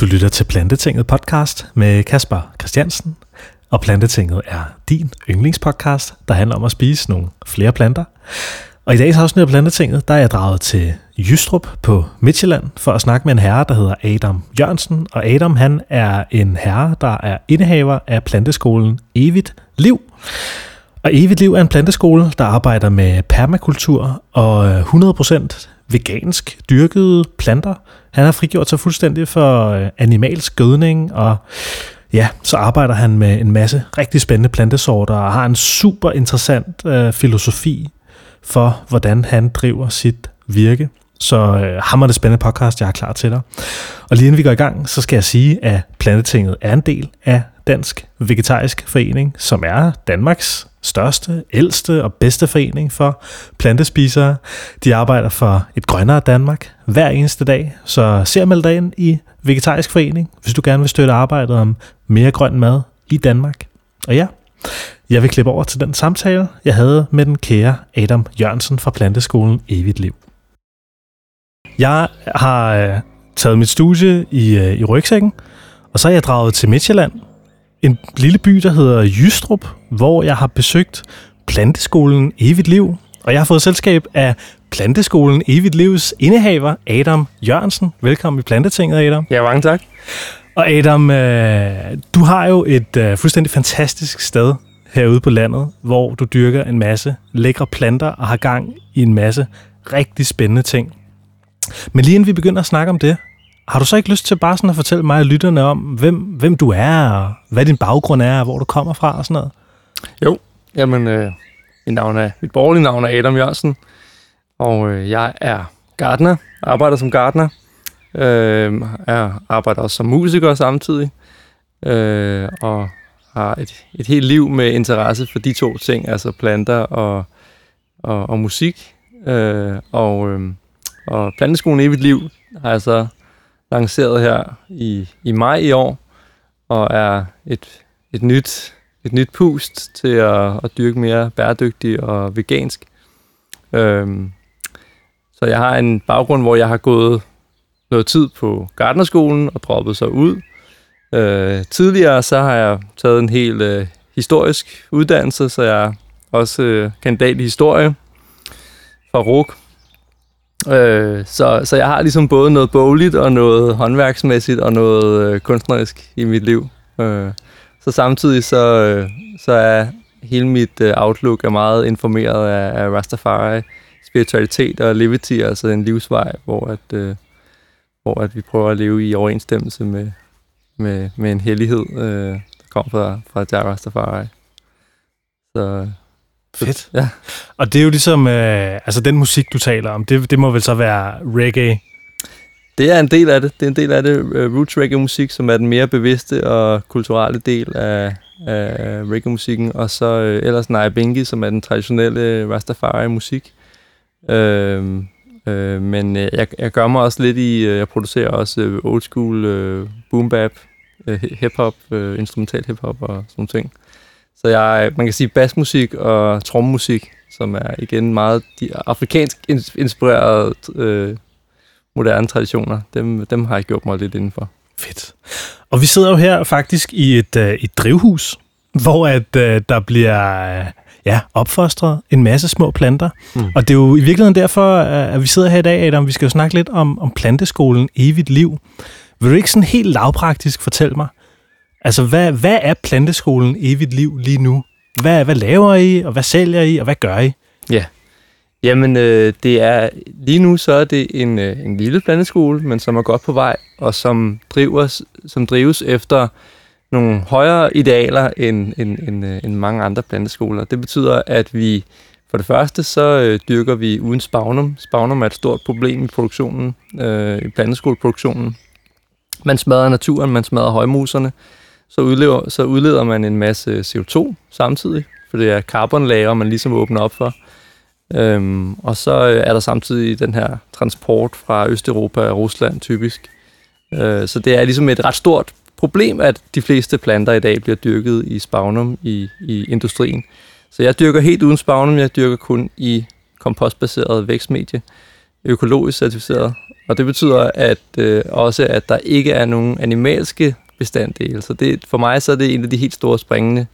Du lytter til Plantetinget podcast med Kasper Christiansen, og Plantetinget er din yndlingspodcast, der handler om at spise nogle flere planter. Og i dagens afsnit af Plantetinget, der er jeg draget til Jystrup på Midtjylland for at snakke med en herre, der hedder Adam Jørgensen. Og Adam, han er en herre, der er indehaver af planteskolen Evigt Liv. Og Evigt Liv er en planteskole, der arbejder med permakultur og øh, 100% vegansk dyrkede planter. Han har frigjort sig fuldstændig for øh, animalsk gødning, og ja, så arbejder han med en masse rigtig spændende plantesorter, og har en super interessant øh, filosofi for, hvordan han driver sit virke. Så øh, hammer det spændende podcast, jeg er klar til dig. Og lige inden vi går i gang, så skal jeg sige, at Plantetinget er en del af Dansk Vegetarisk Forening, som er Danmarks største, ældste og bedste forening for plantespisere. De arbejder for et grønnere Danmark hver eneste dag, så se meld dig ind i Vegetarisk Forening, hvis du gerne vil støtte arbejdet om mere grøn mad i Danmark. Og ja, jeg vil klippe over til den samtale, jeg havde med den kære Adam Jørgensen fra Planteskolen Evigt Liv. Jeg har øh, taget mit studie i, øh, i rygsækken, og så er jeg draget til Midtjylland, en lille by, der hedder Jystrup, hvor jeg har besøgt Planteskolen Evigt Liv, og jeg har fået selskab af Planteskolen Evigt Livs indehaver, Adam Jørgensen. Velkommen i Plantetinget, Adam. Ja, mange tak. Og Adam, øh, du har jo et øh, fuldstændig fantastisk sted herude på landet, hvor du dyrker en masse lækre planter og har gang i en masse rigtig spændende ting. Men lige inden vi begynder at snakke om det, har du så ikke lyst til bare sådan at fortælle mig og lytterne om, hvem, hvem du er, og hvad din baggrund er, og hvor du kommer fra og sådan noget? Jo, jamen, øh, mit, navn er, mit borgerlige navn er Adam Jørgensen, og øh, jeg er gartner, arbejder som gartner, øh, jeg arbejder også som musiker samtidig, øh, og har et, et helt liv med interesse for de to ting, altså planter og, og, og musik. Øh, og, øh, og planteskolen Evigt Liv har jeg så lanceret her i, i maj i år, og er et, et, nyt, et nyt pust til at, at dyrke mere bæredygtig og vegansk. Øhm, så jeg har en baggrund, hvor jeg har gået noget tid på gardnerskolen og droppet sig ud. Øh, tidligere så har jeg taget en helt øh, historisk uddannelse, så jeg er også øh, kandidat i historie fra RUK, Øh, så, så jeg har ligesom både noget bogligt og noget håndværksmæssigt og noget øh, kunstnerisk i mit liv. Øh, så samtidig så, øh, så er hele mit øh, outlook er meget informeret af, af Rastafari, spiritualitet og levity, altså en livsvej, hvor at, øh, hvor at vi prøver at leve i overensstemmelse med, med, med en hellighed, øh, der kommer fra, fra Jah Rastafari. Så Fedt. Ja. Og det er jo ligesom, øh, altså den musik, du taler om, det, det må vel så være reggae? Det er en del af det. Det er en del af det. Uh, roots reggae-musik, som er den mere bevidste og kulturelle del af, af reggae-musikken. Og så øh, ellers Naya Bingi, som er den traditionelle Rastafari-musik. Øh, øh, men øh, jeg, jeg gør mig også lidt i, øh, jeg producerer også øh, old school øh, boom bap, øh, hip-hop, øh, instrumental hip-hop og sådan ting. Så jeg, man kan sige basmusik og trommusik, som er igen meget de afrikansk inspirerede øh, moderne traditioner. Dem, dem har jeg gjort mig lidt indenfor. Fedt. Og vi sidder jo her faktisk i et, øh, et drivhus, hvor at øh, der bliver øh, ja, opfostret en masse små planter. Mm. Og det er jo i virkeligheden derfor, øh, at vi sidder her i dag, Adam. Vi skal jo snakke lidt om, om planteskolen Evigt Liv. Vil du ikke sådan helt lavpraktisk fortælle mig, Altså, hvad, hvad er planteskolen Evigt Liv lige nu? Hvad, hvad laver I, og hvad sælger I, og hvad gør I? Ja, jamen øh, det er, lige nu så er det en, øh, en lille planteskole, men som er godt på vej, og som, driver, som drives efter nogle højere idealer end, end, end, øh, end mange andre planteskoler. Det betyder, at vi for det første så øh, dyrker vi uden spagnum. Spagnum er et stort problem i produktionen, øh, i planteskoleproduktionen. Man smadrer naturen, man smadrer højmuserne, så udleder, så udleder man en masse CO2 samtidig, for det er carbonlager, man ligesom åbner op for. Øhm, og så øh, er der samtidig den her transport fra Østeuropa og Rusland typisk. Øh, så det er ligesom et ret stort problem, at de fleste planter i dag bliver dyrket i spagnum i, i industrien. Så jeg dyrker helt uden spagnum, jeg dyrker kun i kompostbaseret vækstmedie, økologisk certificeret, Og det betyder at øh, også, at der ikke er nogen animalske bestanddele. Så det, for mig så er det en af de helt store springende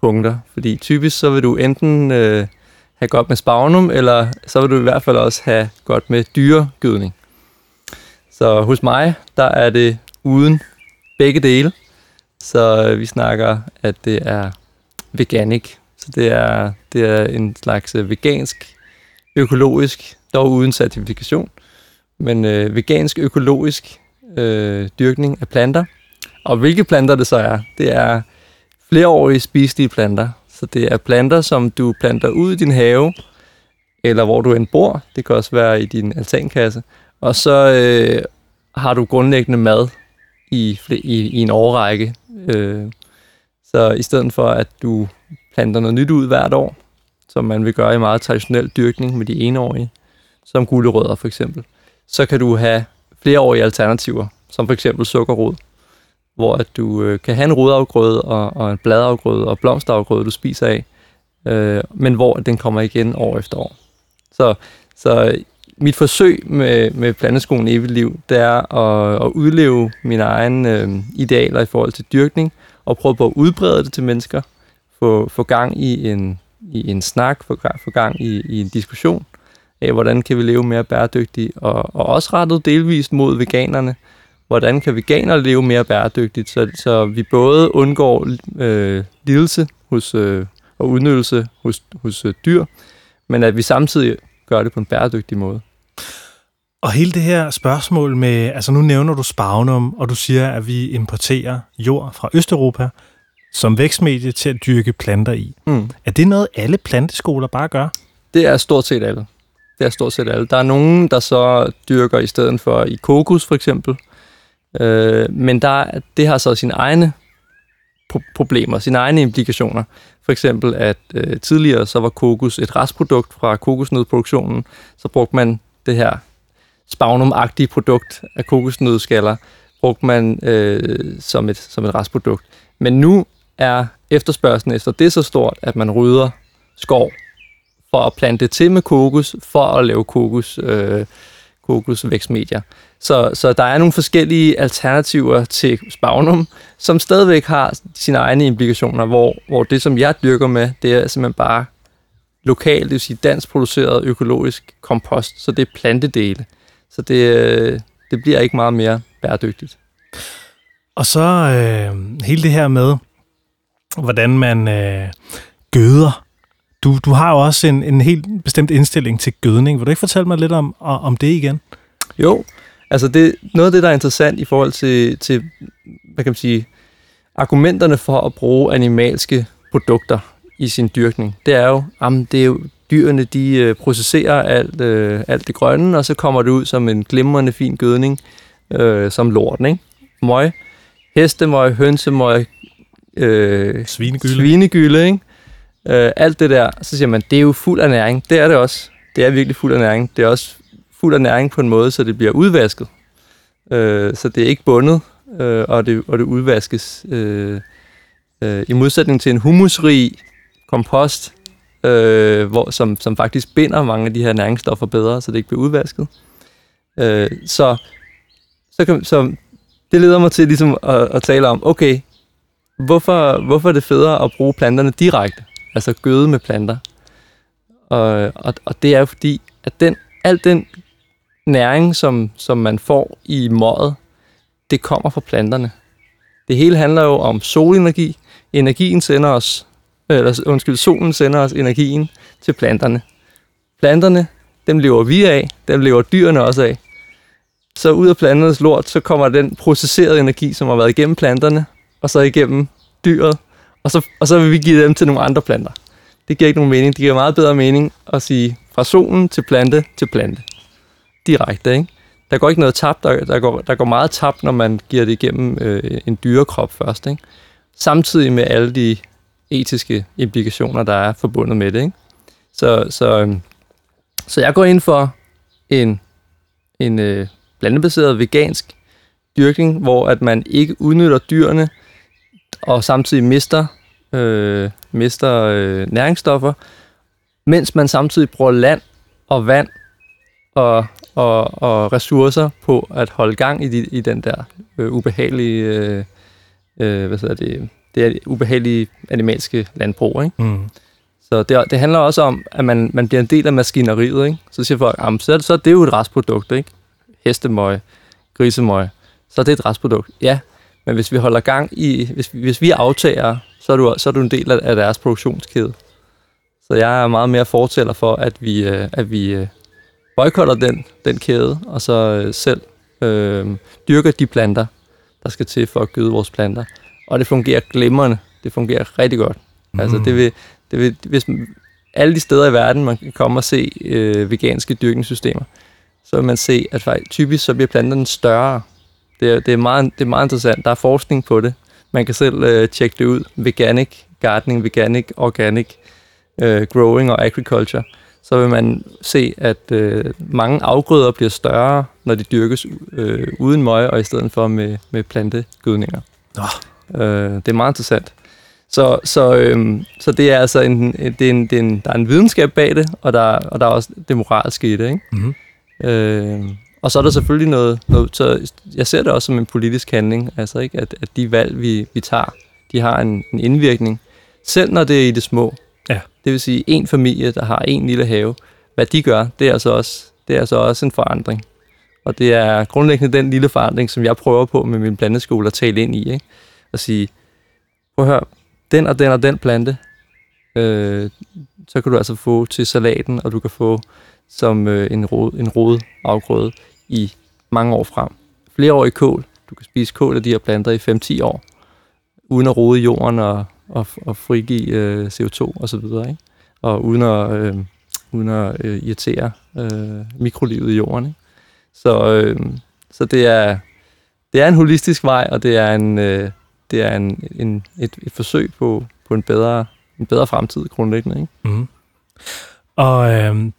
punkter. Fordi typisk så vil du enten øh, have godt med spagnum, eller så vil du i hvert fald også have godt med dyregødning. Så hos mig, der er det uden begge dele. Så øh, vi snakker, at det er veganic. Så det er, det er en slags øh, vegansk, økologisk, dog uden certifikation, men øh, vegansk, økologisk øh, dyrkning af planter. Og hvilke planter det så er, det er flereårige spiselige planter. Så det er planter, som du planter ud i din have, eller hvor du end bor. Det kan også være i din altankasse. Og så øh, har du grundlæggende mad i, i, i en årrække. Øh, så i stedet for, at du planter noget nyt ud hvert år, som man vil gøre i meget traditionel dyrkning med de eneårige, som gulerødder for eksempel, så kan du have flereårige alternativer, som for eksempel sukkerrod, hvor at du øh, kan have en rodafgrøde og, og en bladafgrøde og blomsterafgrøde, du spiser af, øh, men hvor den kommer igen år efter år. Så, så mit forsøg med, med planteskolen Evigt Liv, det er at, at udleve mine egne øh, idealer i forhold til dyrkning, og prøve på at udbrede det til mennesker, få, få gang i en, i en snak, få, få gang i, i en diskussion af, hvordan kan vi leve mere bæredygtigt, og, og også rettet delvist mod veganerne. Hvordan kan veganere leve mere bæredygtigt, så, så vi både undgår øh, lidelse hos, øh, og udnyttelse hos, hos øh, dyr, men at vi samtidig gør det på en bæredygtig måde. Og hele det her spørgsmål med, altså nu nævner du spagnum, og du siger, at vi importerer jord fra Østeuropa som vækstmedie til at dyrke planter i. Mm. Er det noget, alle planteskoler bare gør? Det er stort set alle. Det er stort set alle. Der er nogen, der så dyrker i stedet for i kokos for eksempel. Øh, men der, det har så sine egne pro- problemer, sine egne implikationer. For eksempel, at øh, tidligere så var kokos et restprodukt fra kokosnødproduktionen. Så brugte man det her spagnum produkt af kokosnødskaller, brugte man øh, som, et, som et restprodukt. Men nu er efterspørgselen efter det så stort, at man rydder skov for at plante til med kokos, for at lave kokos, øh, kokosvækstmedier. Så, så der er nogle forskellige alternativer til spagnum, som stadigvæk har sine egne implikationer, hvor, hvor det, som jeg dyrker med, det er simpelthen bare lokalt, det vil sige dansk produceret økologisk kompost, så det er plantedele. Så det, øh, det bliver ikke meget mere bæredygtigt. Og så øh, hele det her med, hvordan man øh, gøder. Du, du har jo også en, en helt bestemt indstilling til gødning. Vil du ikke fortælle mig lidt om, om det igen? Jo, altså det, noget af det, der er interessant i forhold til, til hvad kan man sige, argumenterne for at bruge animalske produkter i sin dyrkning, det er jo, jamen, det er jo dyrene, de øh, processerer alt, øh, alt det grønne, og så kommer det ud som en glimrende fin gødning, øh, som lorten, ikke? Møg, hestemøg, hønsemøg, øh, svinegylde. svinegylde, ikke? Øh, alt det der, så siger man, det er jo fuld af næring. Det er det også. Det er virkelig fuld af næring. Det er også fuld af næring på en måde, så det bliver udvasket. Øh, så det er ikke bundet, øh, og, det, og det udvaskes. Øh, øh, I modsætning til en humusrig kompost, øh, hvor, som, som faktisk binder mange af de her næringsstoffer bedre, så det ikke bliver udvasket. Øh, så, så, kan, så det leder mig til ligesom at, at tale om, okay, hvorfor, hvorfor er det federe at bruge planterne direkte? Altså gøde med planter. Og, og, og det er jo fordi, at den, al den næring, som, som man får i møget, det kommer fra planterne. Det hele handler jo om solenergi. Energien sender os eller undskyld, solen sender os energien til planterne. Planterne, dem lever vi af, dem lever dyrene også af. Så ud af planternes lort, så kommer den processerede energi, som har været igennem planterne, og så igennem dyret, og så, og så vil vi give dem til nogle andre planter. Det giver ikke nogen mening. Det giver meget bedre mening at sige fra solen til plante til plante. Direkte, ikke? Der går ikke noget tabt. Der, der, går, der går meget tabt, når man giver det igennem øh, en dyrekrop først, ikke? Samtidig med alle de etiske implikationer, der er forbundet med det. Ikke? Så, så, øhm, så jeg går ind for en, en øh, blandebaseret vegansk dyrkning, hvor at man ikke udnytter dyrene og samtidig mister, øh, mister øh, næringsstoffer, mens man samtidig bruger land og vand og og, og ressourcer på at holde gang i, de, i den der øh, ubehagelige, øh, øh, hvad hedder det, det er ubehagelige animalske landbrug. Ikke? Mm. Så det, det handler også om, at man, man bliver en del af maskineriet. Ikke? Så siger folk, at så, så er det jo et restprodukt. Ikke? Hestemøg, grisemøg, så er det et restprodukt. Ja, men hvis vi holder gang i, hvis, hvis vi aftager, så er du, så er du en del af, af deres produktionskæde. Så jeg er meget mere fortæller for, at vi, øh, at vi øh, boykotter den, den kæde, og så øh, selv øh, dyrker de planter, der skal til for at gøde vores planter. Og det fungerer glimrende. Det fungerer rigtig godt. Mm. Altså det vil, det vil, hvis alle de steder i verden, man kan komme og se øh, veganske dyrkningssystemer, så vil man se, at faktisk, typisk så bliver planterne større. Det er, det, er meget, det er meget interessant. Der er forskning på det. Man kan selv øh, tjekke det ud. Veganic gardening, veganic, organic, øh, growing og agriculture. Så vil man se, at øh, mange afgrøder bliver større, når de dyrkes øh, uden møg og i stedet for med, med plantegødninger. Oh. Øh, det er meget interessant. Så, så, øhm, så det er altså en, det er en, det er en, der er en videnskab bag det, og der, og der er også det moralske i det. Ikke? Mm-hmm. Øh, og så er der selvfølgelig noget, noget, så jeg ser det også som en politisk handling, altså ikke, at, at de valg, vi, vi tager, de har en, en indvirkning, selv når det er i det små. Ja. Det vil sige, en familie, der har en lille have, hvad de gør, det er altså også, det er altså også en forandring. Og det er grundlæggende den lille forandring, som jeg prøver på med min planteskole at tale ind i. Ikke? At sige, prøv at høre, den og den og den plante, øh, så kan du altså få til salaten, og du kan få som øh, en, rod, en rod afgrøde i mange år frem. Flere år i kål. Du kan spise kål af de her planter i 5-10 år, uden at rode jorden og, og, og frigive øh, CO2 og så videre, ikke? Og uden at, øh, uden at øh, irritere øh, mikrolivet i jorden, ikke? Så, øh, så det er det er en holistisk vej, og det er en øh, det er en, en et, et forsøg på på en bedre en bedre fremtid grundlæggende, ikke? Mm. Og øh,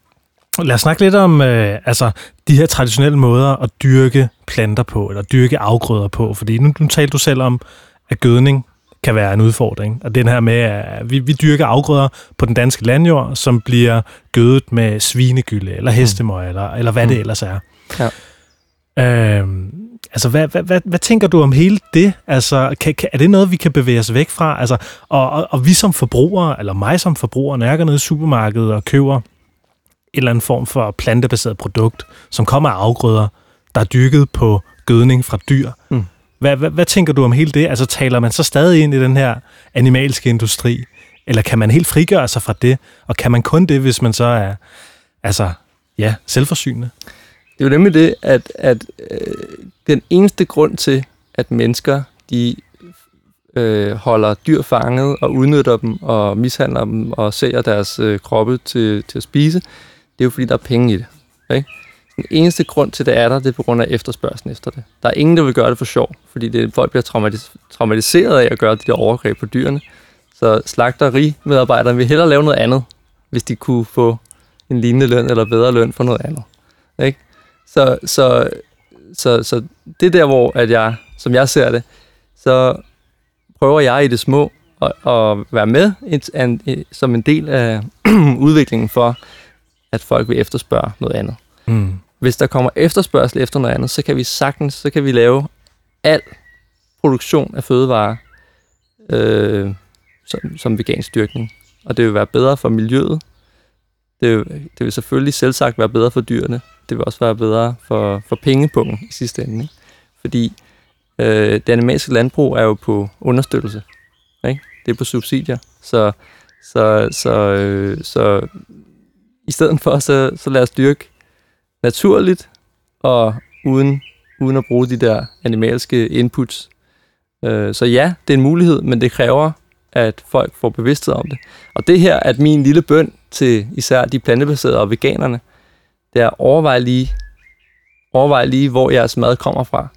lad os snakke lidt om øh, altså de her traditionelle måder at dyrke planter på eller dyrke afgrøder på, fordi nu, nu talte du selv om at gødning kan være en udfordring. Og den her med, at vi, vi dyrker afgrøder på den danske landjord, som bliver gødet med svinegylde, eller hestemøg, mm. eller, eller hvad mm. det ellers er. Ja. Øhm, altså, hvad, hvad, hvad, hvad tænker du om hele det? Altså, kan, kan, er det noget, vi kan bevæge os væk fra? Altså, og, og, og vi som forbrugere, eller mig som forbruger, når jeg går ned i supermarkedet og køber eller anden form for plantebaseret produkt, som kommer af afgrøder, der er dyrket på gødning fra dyr. Mm. Hvad, hvad, hvad tænker du om hele det? Altså taler man så stadig ind i den her animalske industri? Eller kan man helt frigøre sig fra det? Og kan man kun det, hvis man så er altså, ja, selvforsynende? Det er jo nemlig det, at, at øh, den eneste grund til, at mennesker de øh, holder dyr fanget og udnytter dem og mishandler dem og sælger deres øh, kroppe til, til at spise, det er jo fordi, der er penge i det. Ikke? Den eneste grund til, det er der, det er på grund af efterspørgselen efter det. Der er ingen, der vil gøre det for sjov, fordi det, folk bliver traumatis- traumatiseret af at gøre de der overgreb på dyrene. Så slagterimedarbejderne vil hellere lave noget andet, hvis de kunne få en lignende løn eller bedre løn for noget andet. Ikke? Så, så, så, så det er der, hvor at jeg, som jeg ser det, så prøver jeg i det små at, at være med et, en, en, som en del af udviklingen for, at folk vil efterspørge noget andet. Mm. Hvis der kommer efterspørgsel efter noget andet, så kan vi sagtens, så kan vi lave al produktion af fødevarer øh, som, som vegansk dyrkning. Og det vil være bedre for miljøet. Det vil, det vil selvfølgelig selv sagt være bedre for dyrene. Det vil også være bedre for, for pengepunkten i sidste ende. Ikke? Fordi øh, det animalske landbrug er jo på understøttelse. Ikke? Det er på subsidier. Så, så, så, øh, så i stedet for, så, så lad os dyrke naturligt og uden, uden at bruge de der animalske inputs. Øh, så ja, det er en mulighed, men det kræver, at folk får bevidsthed om det. Og det her, at min lille bøn til især de plantebaserede og veganerne, det er overvej lige, overvej lige, hvor jeres mad kommer fra.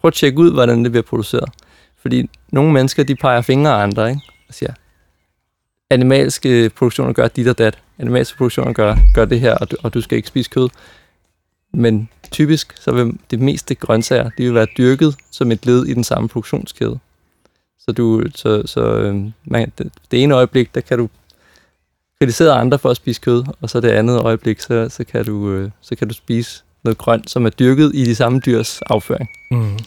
Prøv at tjekke ud, hvordan det bliver produceret. Fordi nogle mennesker, de peger fingre af andre, ikke? og siger, animalske produktioner gør dit og dat. Animalske produktioner gør, gør det her, og du, og du skal ikke spise kød. Men typisk så vil det meste grøntsager, de vil være dyrket som et led i den samme produktionskæde. Så, du, så, så øhm, man, det, det ene øjeblik, der kan du kritisere andre for at spise kød, og så det andet øjeblik, så, så, kan, du, øh, så kan du spise noget grønt, som er dyrket i de samme dyrs afføring. Mm.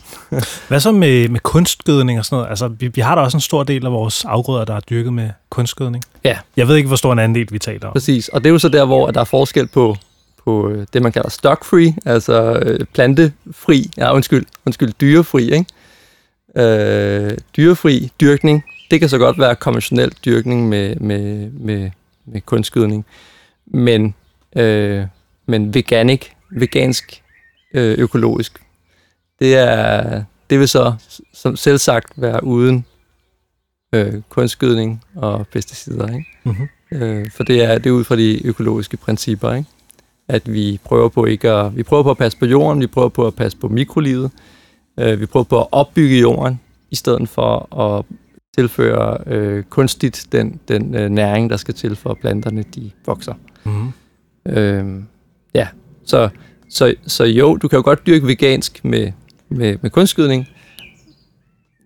Hvad så med, med kunstgødning og sådan noget? Altså, vi, vi har da også en stor del af vores afgrøder, der er dyrket med kunstgødning. Ja. Jeg ved ikke, hvor stor en andel vi taler om. Præcis, og det er jo så der, hvor der er forskel på, på øh, det, man kalder stock-free, altså øh, plantefri, ja undskyld, undskyld, dyrefri, ikke? Øh, dyrefri dyrkning, det kan så godt være konventionel dyrkning med, med, med, med kunstgødning, men, øh, men veganic, vegansk øh, økologisk, det, er, det vil så som selv sagt være uden øh, kunstgødning og pesticider, ikke? Mm-hmm. Øh, for det er, det er ud fra de økologiske principper, ikke? at vi prøver på ikke at, vi prøver på at passe på jorden, vi prøver på at passe på mikrolivet, øh, vi prøver på at opbygge jorden, i stedet for at tilføre øh, kunstigt den, den øh, næring, der skal til for at planterne de vokser. Mm-hmm. Øh, ja, så, så, så jo, du kan jo godt dyrke vegansk med, med, med kunstgødning,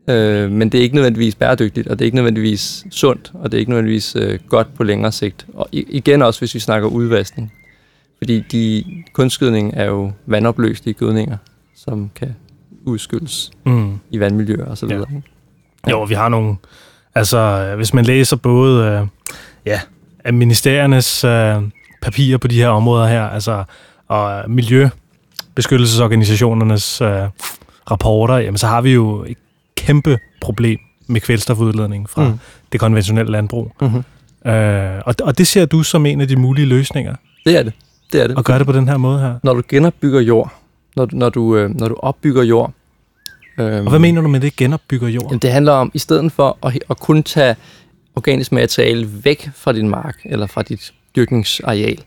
øh, men det er ikke nødvendigvis bæredygtigt, og det er ikke nødvendigvis sundt, og det er ikke nødvendigvis øh, godt på længere sigt. Og igen også, hvis vi snakker udvaskning. Fordi de kunstgødning er jo vandopløselige gødninger, som kan udskyldes Mm. i vandmiljøer og så videre. Ja. Jo, vi har nogle... Altså, hvis man læser både øh, ja, af ministeriernes øh, papirer på de her områder her, altså, og miljøbeskyttelsesorganisationernes øh, rapporter, jamen, så har vi jo et kæmpe problem med kvælstofudledning fra mm. Det konventionelle landbrug. Mm-hmm. Øh, og, og det ser du som en af de mulige løsninger, Det er det. Det er det. at gøre det på den her måde her. Når du genopbygger jord, når du, når du, øh, når du opbygger jord, øh, Og hvad mener du med det, genopbygger jord? Jamen, det handler om, i stedet for at, at kun tage organisk materiale væk fra din mark, eller fra dit dyrkningsareal,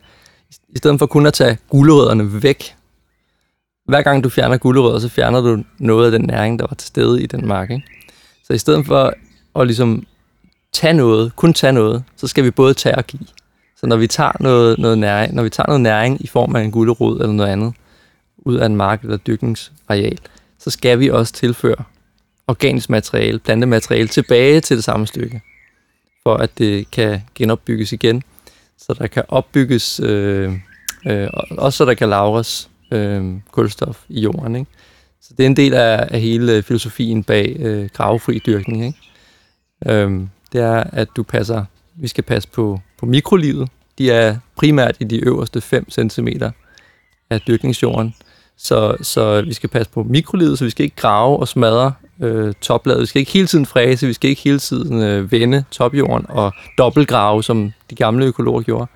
i stedet for kun at tage gulerødderne væk, hver gang du fjerner gulerødder, så fjerner du noget af den næring, der var til stede i den mark. Ikke? Så i stedet for at ligesom tage noget, kun tage noget, så skal vi både tage og give. Så når vi tager noget, noget næring, når vi tager noget næring i form af en gulerod eller noget andet, ud af en mark eller dyrkningsareal, så skal vi også tilføre organisk materiale, plantemateriale tilbage til det samme stykke, for at det kan genopbygges igen, så der kan opbygges, øh, øh, også så der kan lagres øh, kulstof i jorden. Ikke? Så det er en del af, af hele filosofien bag øh, gravefri dyrkning. Ikke? Øh, det er, at du passer, vi skal passe på, på mikrolivet. De er primært i de øverste 5 cm af dyrkningsjorden. Så, så vi skal passe på mikrolivet, så vi skal ikke grave og smadre øh, toplaget. Vi skal ikke hele tiden fræse, vi skal ikke hele tiden øh, vende topjorden og dobbeltgrave, som de gamle økologer gjorde.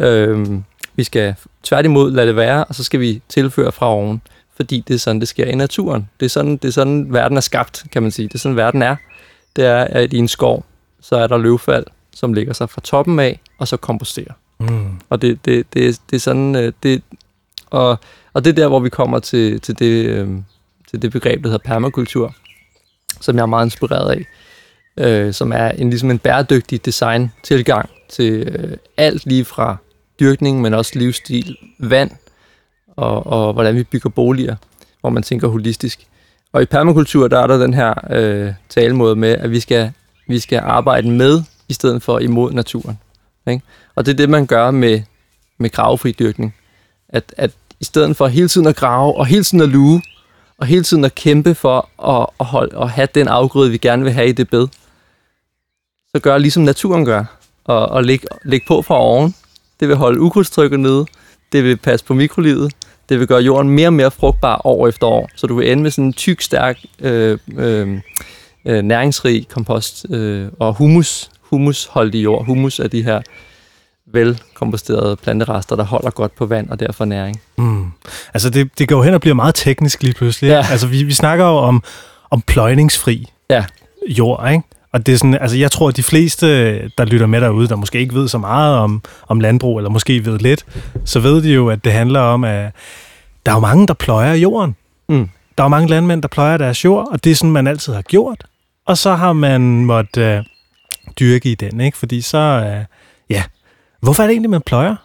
Øh, vi skal tværtimod lade det være, og så skal vi tilføre fra oven, fordi det er sådan, det sker i naturen. Det er sådan, det er sådan verden er skabt, kan man sige. Det er sådan, verden er. Det er, at i en skov, så er der løvfald, som ligger sig fra toppen af, og så komposterer. Mm. Og det, det, det, det er sådan, øh, det, og, og det er der, hvor vi kommer til, til, det, øh, til det begreb, der hedder permakultur, som jeg er meget inspireret af, øh, som er en, ligesom en bæredygtig design-tilgang til øh, alt lige fra dyrkning, men også livsstil, vand og, og hvordan vi bygger boliger, hvor man tænker holistisk. Og i permakultur, der er der den her øh, talemåde med, at vi skal, vi skal arbejde med, i stedet for imod naturen. Ikke? Og det er det, man gør med, med gravefri dyrkning. At, at i stedet for hele tiden at grave, og hele tiden at luge, og hele tiden at kæmpe for at, at, holde, at have den afgrøde, vi gerne vil have i det bed, så gør ligesom naturen gør, og, og lægge læg på fra oven. Det vil holde ukrudtstrykket nede, det vil passe på mikrolivet, det vil gøre jorden mere og mere frugtbar år efter år, så du vil ende med sådan en tyk, stærk, øh, øh, øh næringsrig kompost øh, og humus, humusholdig jord. Humus er de her velkomposterede planterester, der holder godt på vand og derfor næring. Mm. Altså, det, det går hen og bliver meget teknisk lige pludselig. Ja. Altså, vi, vi snakker jo om, om pløjningsfri Ja. jord, ikke? Og det er sådan, altså jeg tror, at de fleste, der lytter med derude, der måske ikke ved så meget om, om landbrug, eller måske ved lidt, så ved de jo, at det handler om, at der er jo mange, der pløjer jorden. Mm. Der er jo mange landmænd, der pløjer deres jord, og det er sådan, man altid har gjort. Og så har man måttet øh, dyrke i den, ikke? Fordi så, øh, ja, hvorfor er det egentlig, man pløjer?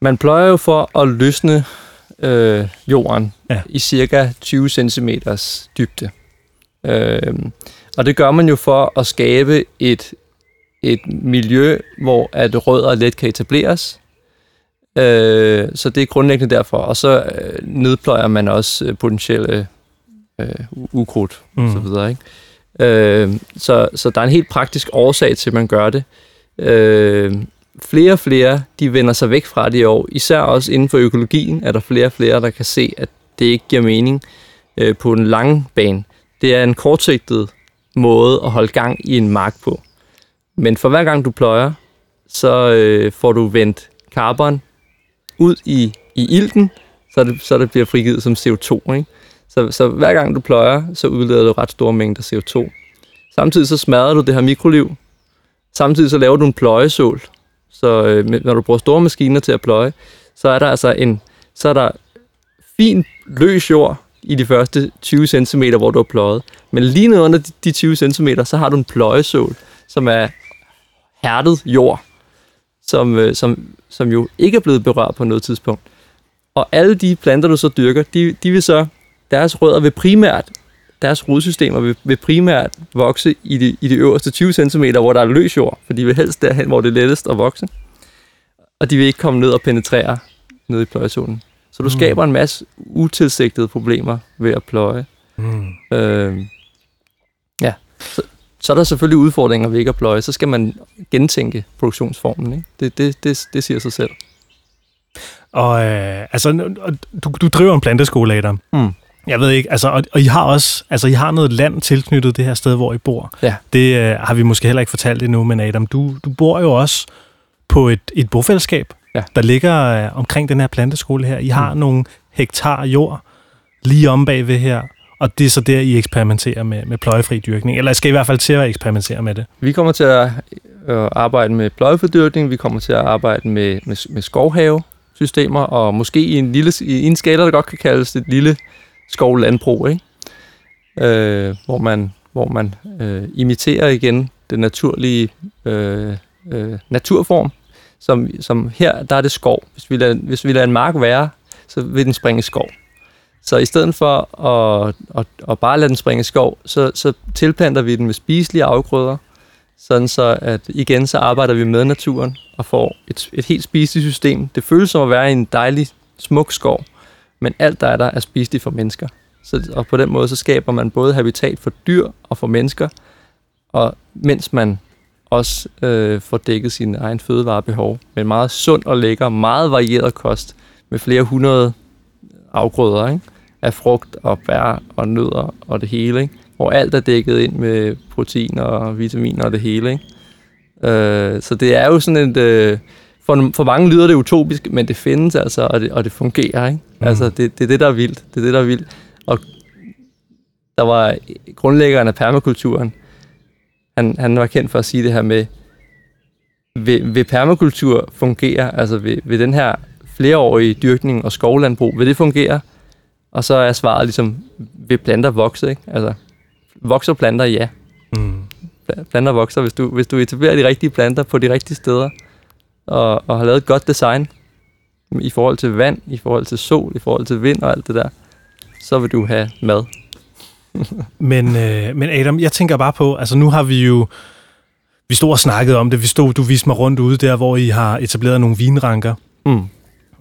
Man pløjer jo for at løsne øh, jorden Ja. i cirka 20 cm dybde. Øh, og det gør man jo for at skabe et, et miljø, hvor at rødder let kan etableres. Øh, så det er grundlæggende derfor. Og så øh, nedpløjer man også øh, potentielle øh, ukrudt mm. og så videre. Ikke? Øh, så, så der er en helt praktisk årsag til, at man gør det. Øh, Øh, flere og flere, de vender sig væk fra det i år. Især også inden for økologien er der flere og flere, der kan se, at det ikke giver mening øh, på den lange bane. Det er en kortsigtet måde at holde gang i en mark på. Men for hver gang du pløjer, så øh, får du vendt carbon ud i, i ilten, så det, så det bliver frigivet som CO2. Ikke? Så, så hver gang du pløjer, så udleder du ret store mængder CO2. Samtidig så smadrer du det her mikroliv. Samtidig så laver du en pløjesål. Så øh, når du bruger store maskiner til at pløje, så er der altså en, så er der fin løs jord i de første 20 cm, hvor du har pløjet. Men lige ned under de 20 cm, så har du en pløjesål, som er hærdet jord, som, øh, som, som jo ikke er blevet berørt på noget tidspunkt. Og alle de planter, du så dyrker, de, de vil så, deres rødder vil primært, deres rodsystemer vil, vil primært vokse i de, i de øverste 20 cm, hvor der er løs jord, for de vil helst derhen, hvor det er lettest at vokse. Og de vil ikke komme ned og penetrere ned i pløjesålen. Så du mm. skaber en masse utilsigtede problemer ved at pløje. Mm. Øh, ja, så, så er der selvfølgelig udfordringer ved ikke at pløje. Så skal man gentænke produktionsformen. Ikke? Det, det, det, det siger sig selv. Og øh, altså, du, du driver en planteskole, Adam. Mm. Jeg ved ikke, altså, og, og I har også, altså, I har noget land tilknyttet det her sted, hvor I bor. Ja. Det øh, har vi måske heller ikke fortalt endnu, men Adam, du, du bor jo også på et, et bofællesskab, ja. der ligger øh, omkring den her planteskole her. I har mm. nogle hektar jord lige om bagved her, og det er så der, I eksperimenterer med, med pløjefri dyrkning, eller skal I, i hvert fald til at eksperimentere med det? Vi kommer til at øh, arbejde med pløjefri dyrkning, vi kommer til at arbejde med, med, med skovhavesystemer, og måske i en, lille, i en skala, der godt kan kaldes et lille skovlandbrug, ikke? Øh, hvor man, hvor man øh, imiterer igen den naturlige øh, øh, naturform, som, som her, der er det skov. Hvis vi lader, hvis vi lader en mark være, så vil den springe skov. Så i stedet for at, at, at bare lade den springe skov, så, så tilplanter vi den med spiselige afgrøder, sådan så at igen så arbejder vi med naturen og får et, et helt spiseligt system. Det føles som at være i en dejlig, smuk skov, men alt der er der er spiseligt for mennesker. Så, og på den måde så skaber man både habitat for dyr og for mennesker, og mens man også øh, får dækket sin egen fødevarebehov med meget sund og lækker, meget varieret kost med flere hundrede afgrøder ikke? af frugt og bær og nødder og det hele, ikke? hvor alt er dækket ind med proteiner og vitaminer og det hele. Ikke? Øh, så det er jo sådan et... Øh, for, for mange lyder det utopisk, men det findes altså, og det, og det fungerer. Ikke? Mm. Altså, det, det er det, der er vildt. Det er det, der er vildt. Og der var grundlæggeren af permakulturen, han, han var kendt for at sige det her med, vil, vil permakultur fungere, altså vil, vil den her flereårige dyrkning og skovlandbrug, vil det fungere? Og så er svaret ligesom, vil planter vokse? Ikke? Altså, vokser planter? Ja. Mm. Planter vokser, hvis du, hvis du etablerer de rigtige planter på de rigtige steder, og, og har lavet et godt design i forhold til vand, i forhold til sol, i forhold til vind og alt det der, så vil du have mad. men, øh, men Adam, jeg tænker bare på, altså nu har vi jo, vi stod og snakkede om det, vi stod, du viste mig rundt ude der, hvor I har etableret nogle vinranker. Mm.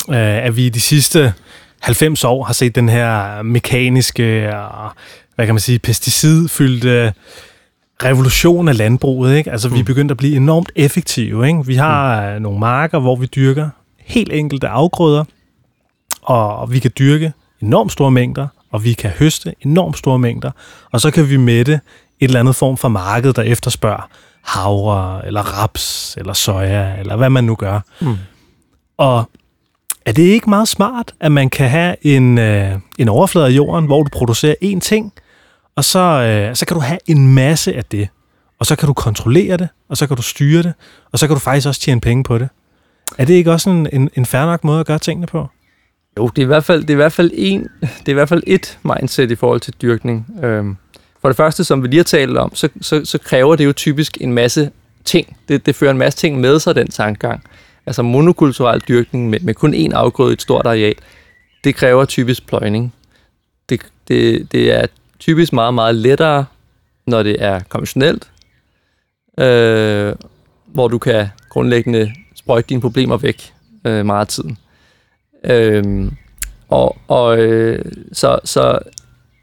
Øh, at vi de sidste 90 år har set den her mekaniske og, hvad kan man sige, pesticidfyldte revolution af landbruget. Ikke? Altså, mm. vi er begyndt at blive enormt effektive. Ikke? Vi har mm. nogle marker, hvor vi dyrker helt enkelte afgrøder, og vi kan dyrke enormt store mængder, og vi kan høste enormt store mængder, og så kan vi mætte et eller andet form for marked, der efterspørger havre, eller raps, eller soja, eller hvad man nu gør. Mm. Og er det ikke meget smart, at man kan have en, øh, en overflade af jorden, hvor du producerer én ting, og så, øh, så kan du have en masse af det, og så kan du kontrollere det, og så kan du styre det, og så kan du faktisk også tjene penge på det. Er det ikke også en, en, en færre nok måde at gøre tingene på? Jo, det er i hvert fald, det er i hvert fald, en, det er i hvert fald et mindset i forhold til dyrkning. Øhm, for det første, som vi lige har talt om, så, så, så kræver det jo typisk en masse ting. Det, det fører en masse ting med sig, den tankegang. Altså monokulturel dyrkning med, med kun én afgrøde i et stort areal, det kræver typisk pløjning. Det, det, det er typisk meget, meget lettere, når det er konventionelt, øh, hvor du kan grundlæggende sprøjte dine problemer væk øh, meget af tiden. Øh, og og øh, så, så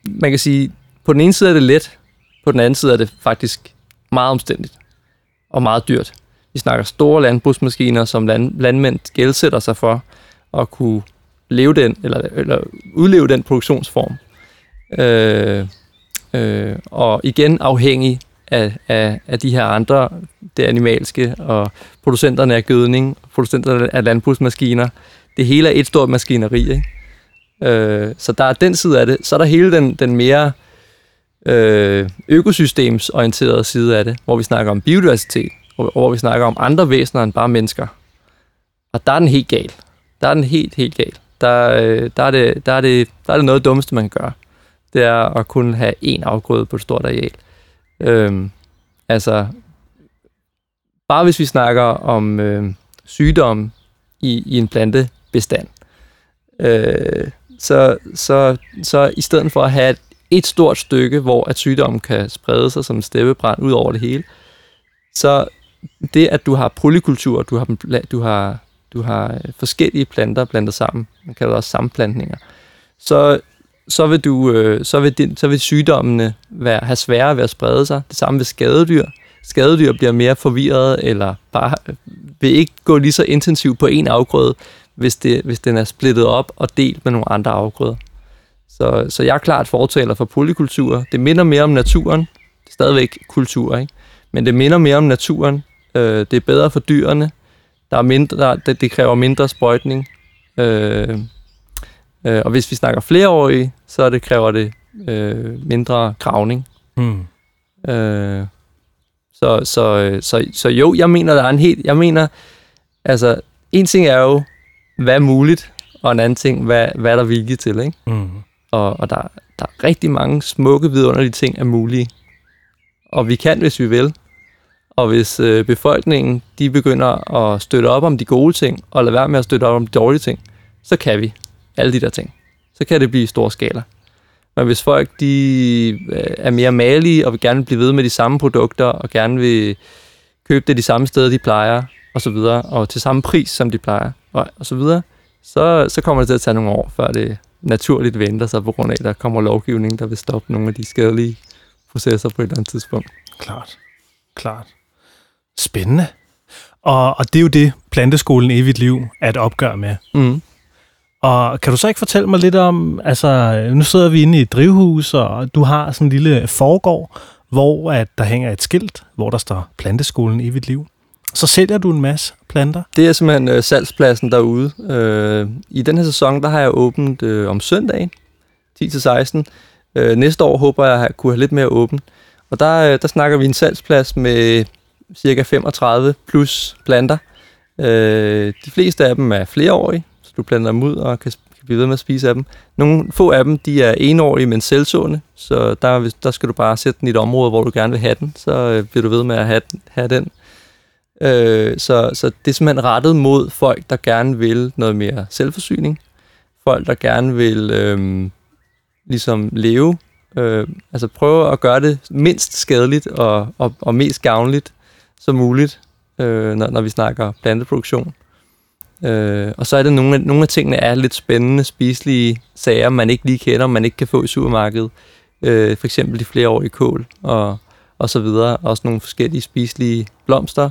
man kan sige, på den ene side er det let, på den anden side er det faktisk meget omstændigt og meget dyrt. Vi snakker store landbrugsmaskiner, som land, landmænd gældsætter sig for at kunne leve den, eller, eller udleve den produktionsform. Øh, øh, og igen afhængig af, af, af de her andre, det animalske, og producenterne af gødning, producenterne af landbrugsmaskiner. Det hele er et stort maskineri, ikke? Øh, så der er den side af det. Så er der hele den, den mere øh, økosystemsorienterede side af det, hvor vi snakker om biodiversitet, og hvor vi snakker om andre væsener end bare mennesker. Og der er den helt gal. Der er den helt, helt gal. Der, øh, der, er det, der, er det, der er det noget dummeste, man kan gøre. Det er at kun have én afgrøde på et stort areal. Øhm, altså, bare hvis vi snakker om øh, sygdom i, i en plantebestand, øh, så, så, så i stedet for at have et, et stort stykke, hvor at sygdommen kan sprede sig som en steppebrand ud over det hele, så det, at du har polykultur, du har, du har, du har forskellige planter blandet sammen, man kalder det også sammenplantninger, så, så vil, du, øh, så vil, din, så vil sygdommene være, have sværere ved at sprede sig. Det samme ved skadedyr. Skadedyr bliver mere forvirret, eller bare øh, vil ikke gå lige så intensivt på en afgrøde, hvis, det, hvis den er splittet op og delt med nogle andre afgrøder. Så, så jeg er klart fortaler for polykultur. Det minder mere om naturen. Det er stadigvæk kultur, ikke? Men det minder mere om naturen. Øh, det er bedre for dyrene. Der er mindre, der, det, det kræver mindre sprøjtning. Øh, øh, og hvis vi snakker flereårige, så det kræver det øh, mindre gravning. Mm. Øh, så, så, så, så jo, jeg mener, der er en helt... Jeg mener, altså, en ting er jo, hvad er muligt, og en anden ting, hvad, hvad er der vilje til, ikke? Mm. Og, og der, der er rigtig mange smukke, vidunderlige ting er mulige. Og vi kan, hvis vi vil. Og hvis øh, befolkningen, de begynder at støtte op om de gode ting, og lade være med at støtte op om de dårlige ting, så kan vi alle de der ting. Så kan det blive stor skala. Men hvis folk de øh, er mere malige og vil gerne blive ved med de samme produkter og gerne vil købe det de samme steder, de plejer, og så videre, og til samme pris, som de plejer, og, og så videre, så, så kommer det til at tage nogle år, før det naturligt venter sig på grund af, at der kommer lovgivning, der vil stoppe nogle af de skadelige processer på et eller andet tidspunkt. Klart. Klart. Spændende. Og, og det er jo det, planteskolen Evigt Liv er et opgør med. Mm. Og kan du så ikke fortælle mig lidt om, altså nu sidder vi inde i et drivhus, og du har sådan en lille forgård, hvor at der hænger et skilt, hvor der står planteskolen Evigt Liv. Så sælger du en masse planter? Det er simpelthen øh, salgspladsen derude. Øh, I den her sæson, der har jeg åbent øh, om søndagen, 10-16. Øh, næste år håber jeg at kunne have lidt mere åbent. Og der, øh, der snakker vi en salgsplads med cirka 35 plus planter. Øh, de fleste af dem er flereårige, du planter dem ud og kan, kan blive ved med at spise af dem. Nogle få af dem, de er enårige, men selvsående, så der, der skal du bare sætte den i et område, hvor du gerne vil have den, så øh, bliver du ved med at have, have den. Øh, så, så det er simpelthen rettet mod folk, der gerne vil noget mere selvforsyning. Folk, der gerne vil øh, ligesom leve, øh, altså prøve at gøre det mindst skadeligt og, og, og mest gavnligt som muligt, øh, når, når vi snakker planteproduktion. Øh, og så er det nogle af, nogle af tingene er lidt spændende, spiselige sager, man ikke lige kender, man ikke kan få i supermarkedet. Øh, for eksempel de flereårige kål og, og så videre. Også nogle forskellige spiselige blomster.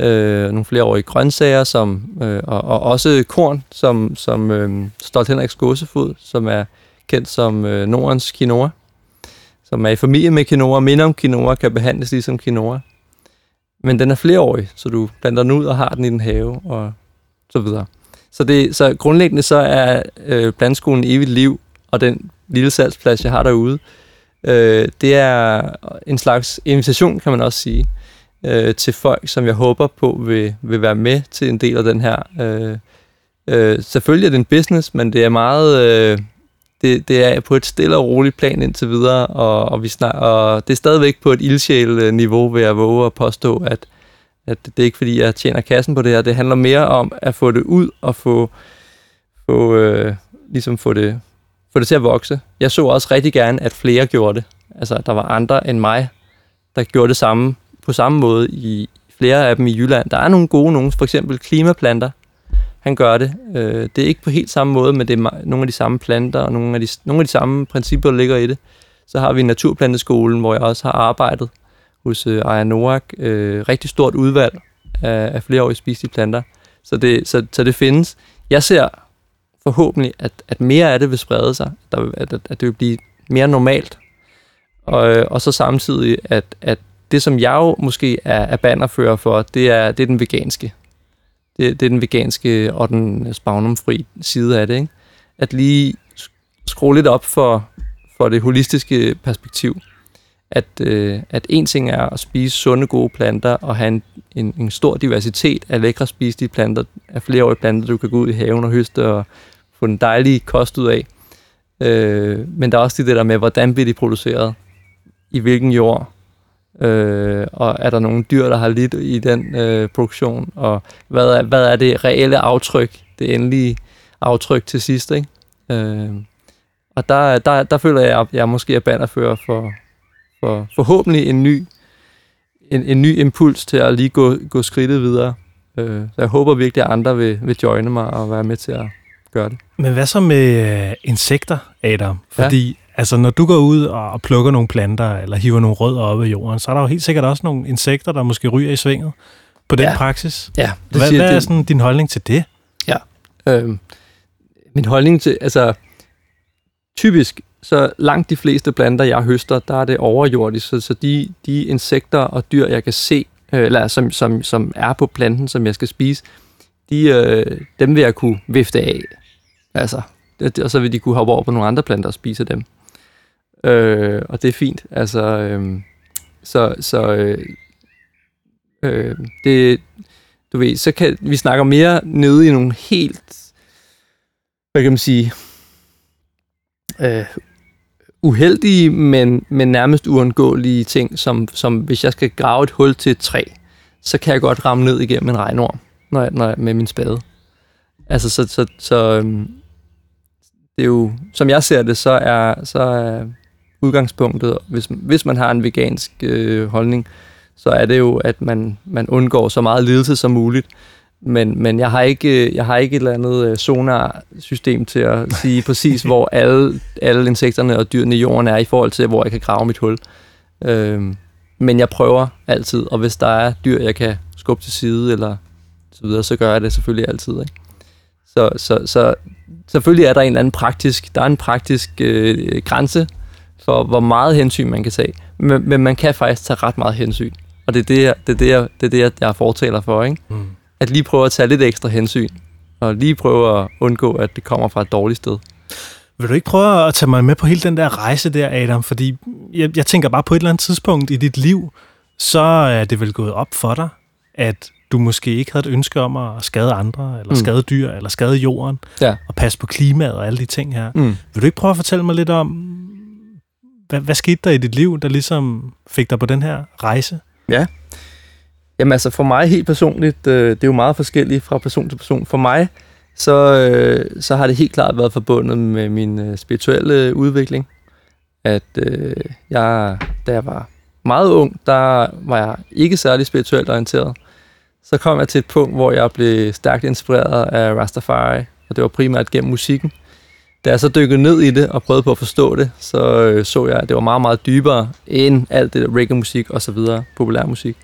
Øh, nogle flereårige grøntsager, som, øh, og, og også korn, som, som øh, Stolt Henriks gåsefod, som er kendt som øh, Nordens quinoa, som er i familie med quinoa, minder om quinoa, kan behandles ligesom quinoa. Men den er flereårig, så du planter den ud og har den i den have, og så videre. Så, det, så grundlæggende så er øh, plantskolen evigt liv, og den lille salgsplads, jeg har derude, øh, det er en slags invitation, kan man også sige, øh, til folk, som jeg håber på vil, vil være med til en del af den her. Øh, øh, selvfølgelig er det en business, men det er meget... Øh, det, det er på et stille og roligt plan indtil videre, og, og, vi snak, og det er stadigvæk på et ildsjæl-niveau, vil jeg våge at påstå, at, at det er ikke fordi, jeg tjener kassen på det her. Det handler mere om at få det ud og få, få, øh, ligesom få, det, få det til at vokse. Jeg så også rigtig gerne, at flere gjorde det. Altså, der var andre end mig, der gjorde det samme på samme måde i flere af dem i Jylland. Der er nogle gode nogen, for eksempel klimaplanter, han gør det. Øh, det er ikke på helt samme måde, men det er nogle af de samme planter, og nogle af de, nogle af de samme principper, der ligger i det. Så har vi Naturplanteskolen, hvor jeg også har arbejdet hos øh, Aya Noak. Øh, rigtig stort udvalg af, af flereårige spiselige planter. Så det, så, så det findes. Jeg ser forhåbentlig, at, at mere af det vil sprede sig, der, at, at det vil blive mere normalt. Og, øh, og så samtidig, at, at det, som jeg jo måske er, er bannerfører for, det er, det er den veganske. Det, det er den veganske og den spagnumfri side af det. Ikke? At lige skrue lidt op for, for det holistiske perspektiv. At, øh, at en ting er at spise sunde, gode planter og have en, en, en stor diversitet af lækre spiselige planter, af flereårige planter, du kan gå ud i haven og høste og få den dejlige kost ud af. Øh, men der er også det der med, hvordan bliver de produceret? I hvilken jord? Øh, og er der nogle dyr, der har lidt i den øh, produktion? Og hvad er, hvad er det reelle aftryk, det endelige aftryk til sidst? Ikke? Øh, og der, der, der føler jeg, at jeg måske er bannerfører for, for forhåbentlig en ny, en, en ny impuls til at lige gå, gå skridtet videre. Øh, så jeg håber virkelig, at andre vil, vil joine mig og være med til at gøre det. Men hvad så med øh, insekter, Adam? Fordi ja. altså, når du går ud og plukker nogle planter, eller hiver nogle rødder op af jorden, så er der jo helt sikkert også nogle insekter, der måske ryger i svinget på den ja. praksis. Ja, det hvad, siger, hvad er sådan din holdning til det? Ja, øh, min holdning til, altså typisk, så langt de fleste planter, jeg høster, der er det overjordisk, så, så de, de insekter og dyr, jeg kan se, øh, eller som, som, som er på planten, som jeg skal spise, de, øh, dem vil jeg kunne vifte af. Altså, det, og så vil de kunne hoppe over på nogle andre planter og spise dem. Øh, og det er fint. Altså, øh, så, så øh, øh, det, du ved, så kan vi snakke mere nede i nogle helt, hvad kan man sige, øh, uheldige, men, men nærmest uundgåelige ting, som, som hvis jeg skal grave et hul til et træ, så kan jeg godt ramme ned igennem en regnorm når jeg, når jeg, med min spade. Altså, så, så, så øhm, det er jo, som jeg ser det, så er, så er udgangspunktet, hvis, hvis man har en vegansk øh, holdning, så er det jo, at man, man undgår så meget lidelse som muligt. Men, men jeg, har ikke, jeg har ikke et eller andet øh, sonar-system til at sige præcis, hvor alle, alle insekterne og dyrene i jorden er i forhold til, hvor jeg kan grave mit hul. Øhm, men jeg prøver altid, og hvis der er dyr, jeg kan skubbe til side, eller så videre, så gør jeg det selvfølgelig altid. Ikke? Så, så, så selvfølgelig er der en eller anden praktisk, der er en praktisk øh, grænse for, hvor meget hensyn man kan tage. Men, men man kan faktisk tage ret meget hensyn. Og det er det, jeg, det, er det, jeg, det, er det, jeg, jeg fortaler for. Ikke? Mm. At lige prøve at tage lidt ekstra hensyn. Og lige prøve at undgå, at det kommer fra et dårligt sted. Vil du ikke prøve at tage mig med på hele den der rejse der, Adam? Fordi jeg, jeg tænker bare på et eller andet tidspunkt i dit liv, så er det vel gået op for dig, at du måske ikke havde et ønske om at skade andre, eller mm. skade dyr, eller skade jorden, ja. og passe på klimaet og alle de ting her. Mm. Vil du ikke prøve at fortælle mig lidt om, hvad, hvad skete der i dit liv, der ligesom fik dig på den her rejse? Ja. Jamen altså for mig helt personligt, øh, det er jo meget forskelligt fra person til person. For mig, så, øh, så har det helt klart været forbundet med min øh, spirituelle udvikling. At øh, jeg, da jeg var meget ung, der var jeg ikke særlig spirituelt orienteret så kom jeg til et punkt, hvor jeg blev stærkt inspireret af Rastafari, og det var primært gennem musikken. Da jeg så dykkede ned i det og prøvede på at forstå det, så øh, så jeg, at det var meget, meget dybere end alt det der reggae-musik og så videre, populærmusik.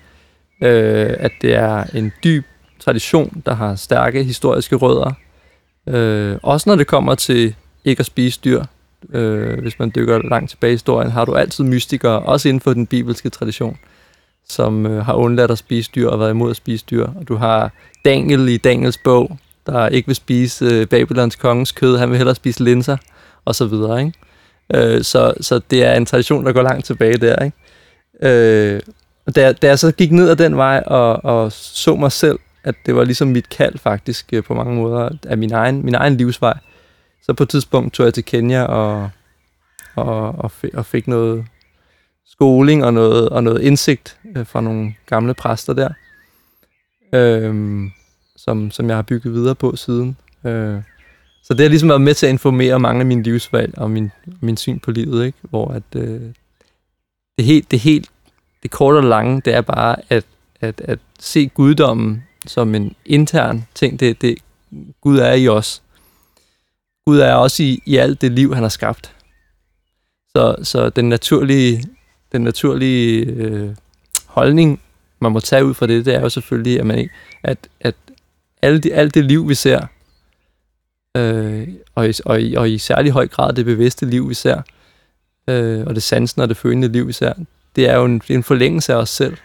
Øh, at det er en dyb tradition, der har stærke historiske rødder. Øh, også når det kommer til ikke at spise dyr. Øh, hvis man dykker langt tilbage i historien, har du altid mystikere, også inden for den bibelske tradition som øh, har undladt at spise dyr og været imod at spise dyr. Og du har Daniel i Daniels bog, der ikke vil spise øh, Babylons kongens kød, han vil hellere spise linser, og så videre. Ikke? Øh, så, så det er en tradition, der går langt tilbage der. Ikke? Øh, da, da jeg så gik ned ad den vej og, og så mig selv, at det var ligesom mit kald faktisk øh, på mange måder af min egen, min egen livsvej, så på et tidspunkt tog jeg til Kenya og, og, og, fik, og fik noget, skoling og noget, og noget indsigt øh, fra nogle gamle præster der, øhm, som, som jeg har bygget videre på siden. Øh, så det har ligesom været med til at informere mange af mine livsvalg og min, min syn på livet, ikke? hvor at, øh, det, helt, det helt det korte og lange, det er bare at, at, at se guddommen som en intern ting. Det, det, Gud er i os. Gud er også i, i alt det liv, han har skabt. Så, så den naturlige, den naturlige øh, holdning, man må tage ud fra det, det er jo selvfølgelig, at, man ikke, at, at alt, det, alt det liv, vi ser, øh, og, i, og, i, og i særlig høj grad det bevidste liv, vi ser, øh, og det sansende og det følende liv, vi ser, det er jo en, en forlængelse af os selv.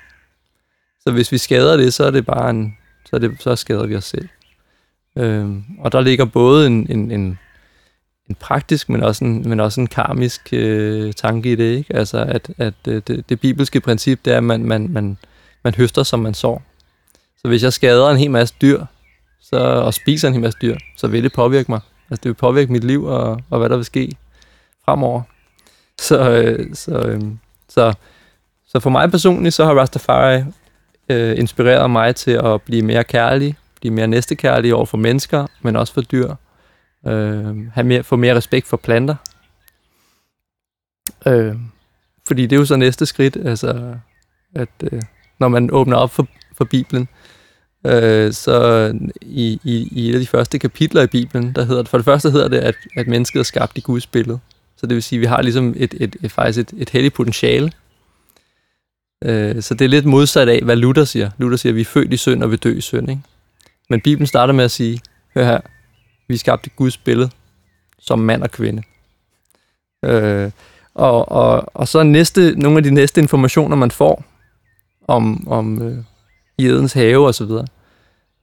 Så hvis vi skader det, så er det bare en, så, er det, så skader vi os selv. Øhm, og der ligger både en, en, en, en praktisk, men også en, men også en karmisk øh, tanke i det. Ikke? Altså, at, at øh, det, det bibelske princip, det er, at man, man, man, man høster, som man sår. Så hvis jeg skader en hel masse dyr, så, og spiser en hel masse dyr, så vil det påvirke mig. Altså, det vil påvirke mit liv, og, og hvad der vil ske fremover. Så, øh, så, øh, så, så for mig personligt, så har Rastafari øh, inspireret mig til at blive mere kærlig, blive mere næstekærlig over for mennesker, men også for dyr. Øh, have mere, få mere respekt for planter. Øh, fordi det er jo så næste skridt, altså, at øh, når man åbner op for, for Bibelen, øh, så i, i, i et af de første kapitler i Bibelen, der hedder det, for det første hedder det, at, at mennesket er skabt i Guds billede. Så det vil sige, at vi har ligesom et, et, et, faktisk et, et helligt potentiale. Øh, så det er lidt modsat af, hvad Luther siger. Luther siger, at vi er født i synd, og vi dør i synd. Ikke? Men Bibelen starter med at sige, hør her, vi er skabt i Guds billede, som mand og kvinde. Øh, og, og, og så næste, nogle af de næste informationer, man får om, om øh, i Edens have og så videre,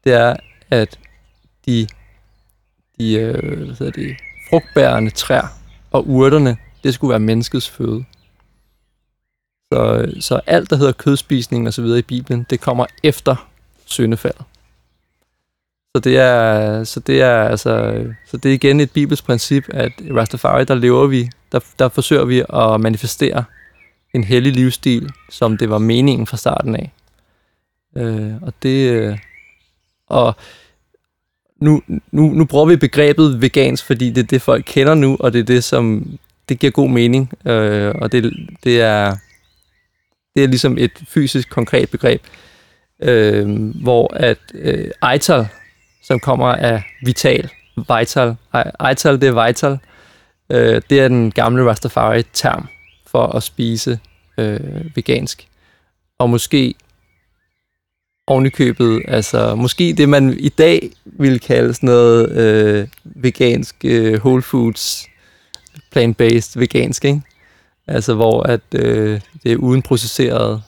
det er, at de, de øh, hvad hedder det, frugtbærende træer og urterne, det skulle være menneskets føde. Så, så alt, der hedder kødspisning og så videre i Bibelen, det kommer efter syndefaldet. Så det er, så det er, altså, så det er igen et bibelsk princip, at i Rastafari, der lever vi, der, der forsøger vi at manifestere en hellig livsstil, som det var meningen fra starten af. Øh, og det, øh, og nu, nu, nu bruger vi begrebet vegansk, fordi det er det, folk kender nu, og det er det, som det giver god mening. Øh, og det, det, er, det er ligesom et fysisk, konkret begreb, øh, hvor at øh, Eital, som kommer af vital, vital, Eital det er vital, øh, det er den gamle Rastafari-term for at spise øh, vegansk. Og måske ovenikøbet, altså måske det, man i dag ville kalde sådan noget øh, vegansk, øh, whole foods, plant-based vegansk, ikke? Altså hvor at øh, det er uden processeret